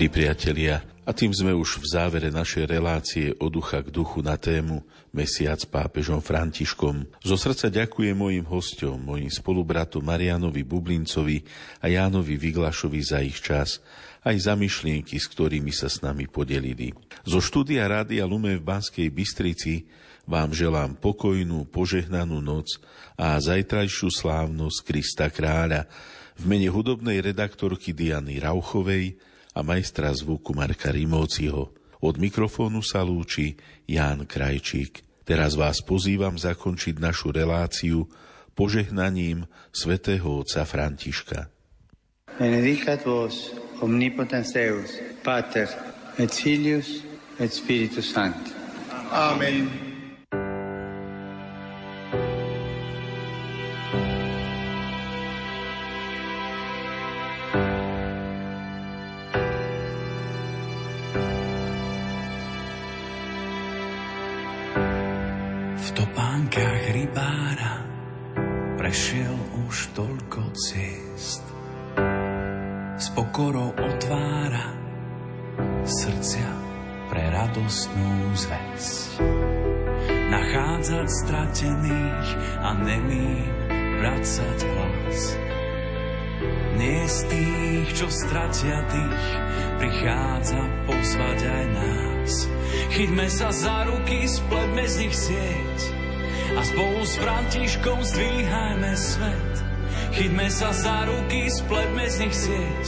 Milí priatelia, a tým sme už v závere našej relácie od ducha k duchu na tému Mesiac pápežom Františkom. Zo srdca ďakujem mojim hostom, mojim spolubratom Marianovi Bublincovi a Jánovi Vyglašovi za ich čas, aj za myšlienky, s ktorými sa s nami podelili. Zo štúdia Rádia Lume v Banskej Bystrici vám želám pokojnú, požehnanú noc a zajtrajšiu slávnosť Krista Kráľa v mene hudobnej redaktorky Diany Rauchovej, a majstra zvuku Marka Rimóciho. Od mikrofónu sa lúči Ján Krajčík. Teraz vás pozývam zakončiť našu reláciu požehnaním svätého otca Františka. Benedicat vos omnipotens Deus, Pater et Filius et Spiritus Sancti. Amen. pokorou Františkom zdvíhajme svet. Chyťme sa za ruky, spletme z nich sieť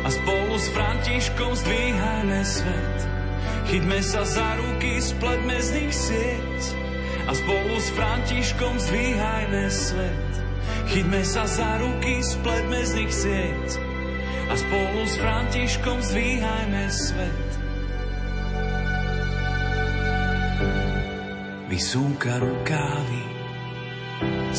a spolu s Františkom zdvíhajme svet. Chyťme sa za ruky, spletme z nich sieť a spolu s Františkom zdvíhajme svet. Chyťme sa za ruky, spletme z nich sieť a spolu s Františkom zdvíhajme svet. Vysúka rukávy,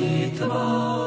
Znovu setkáme,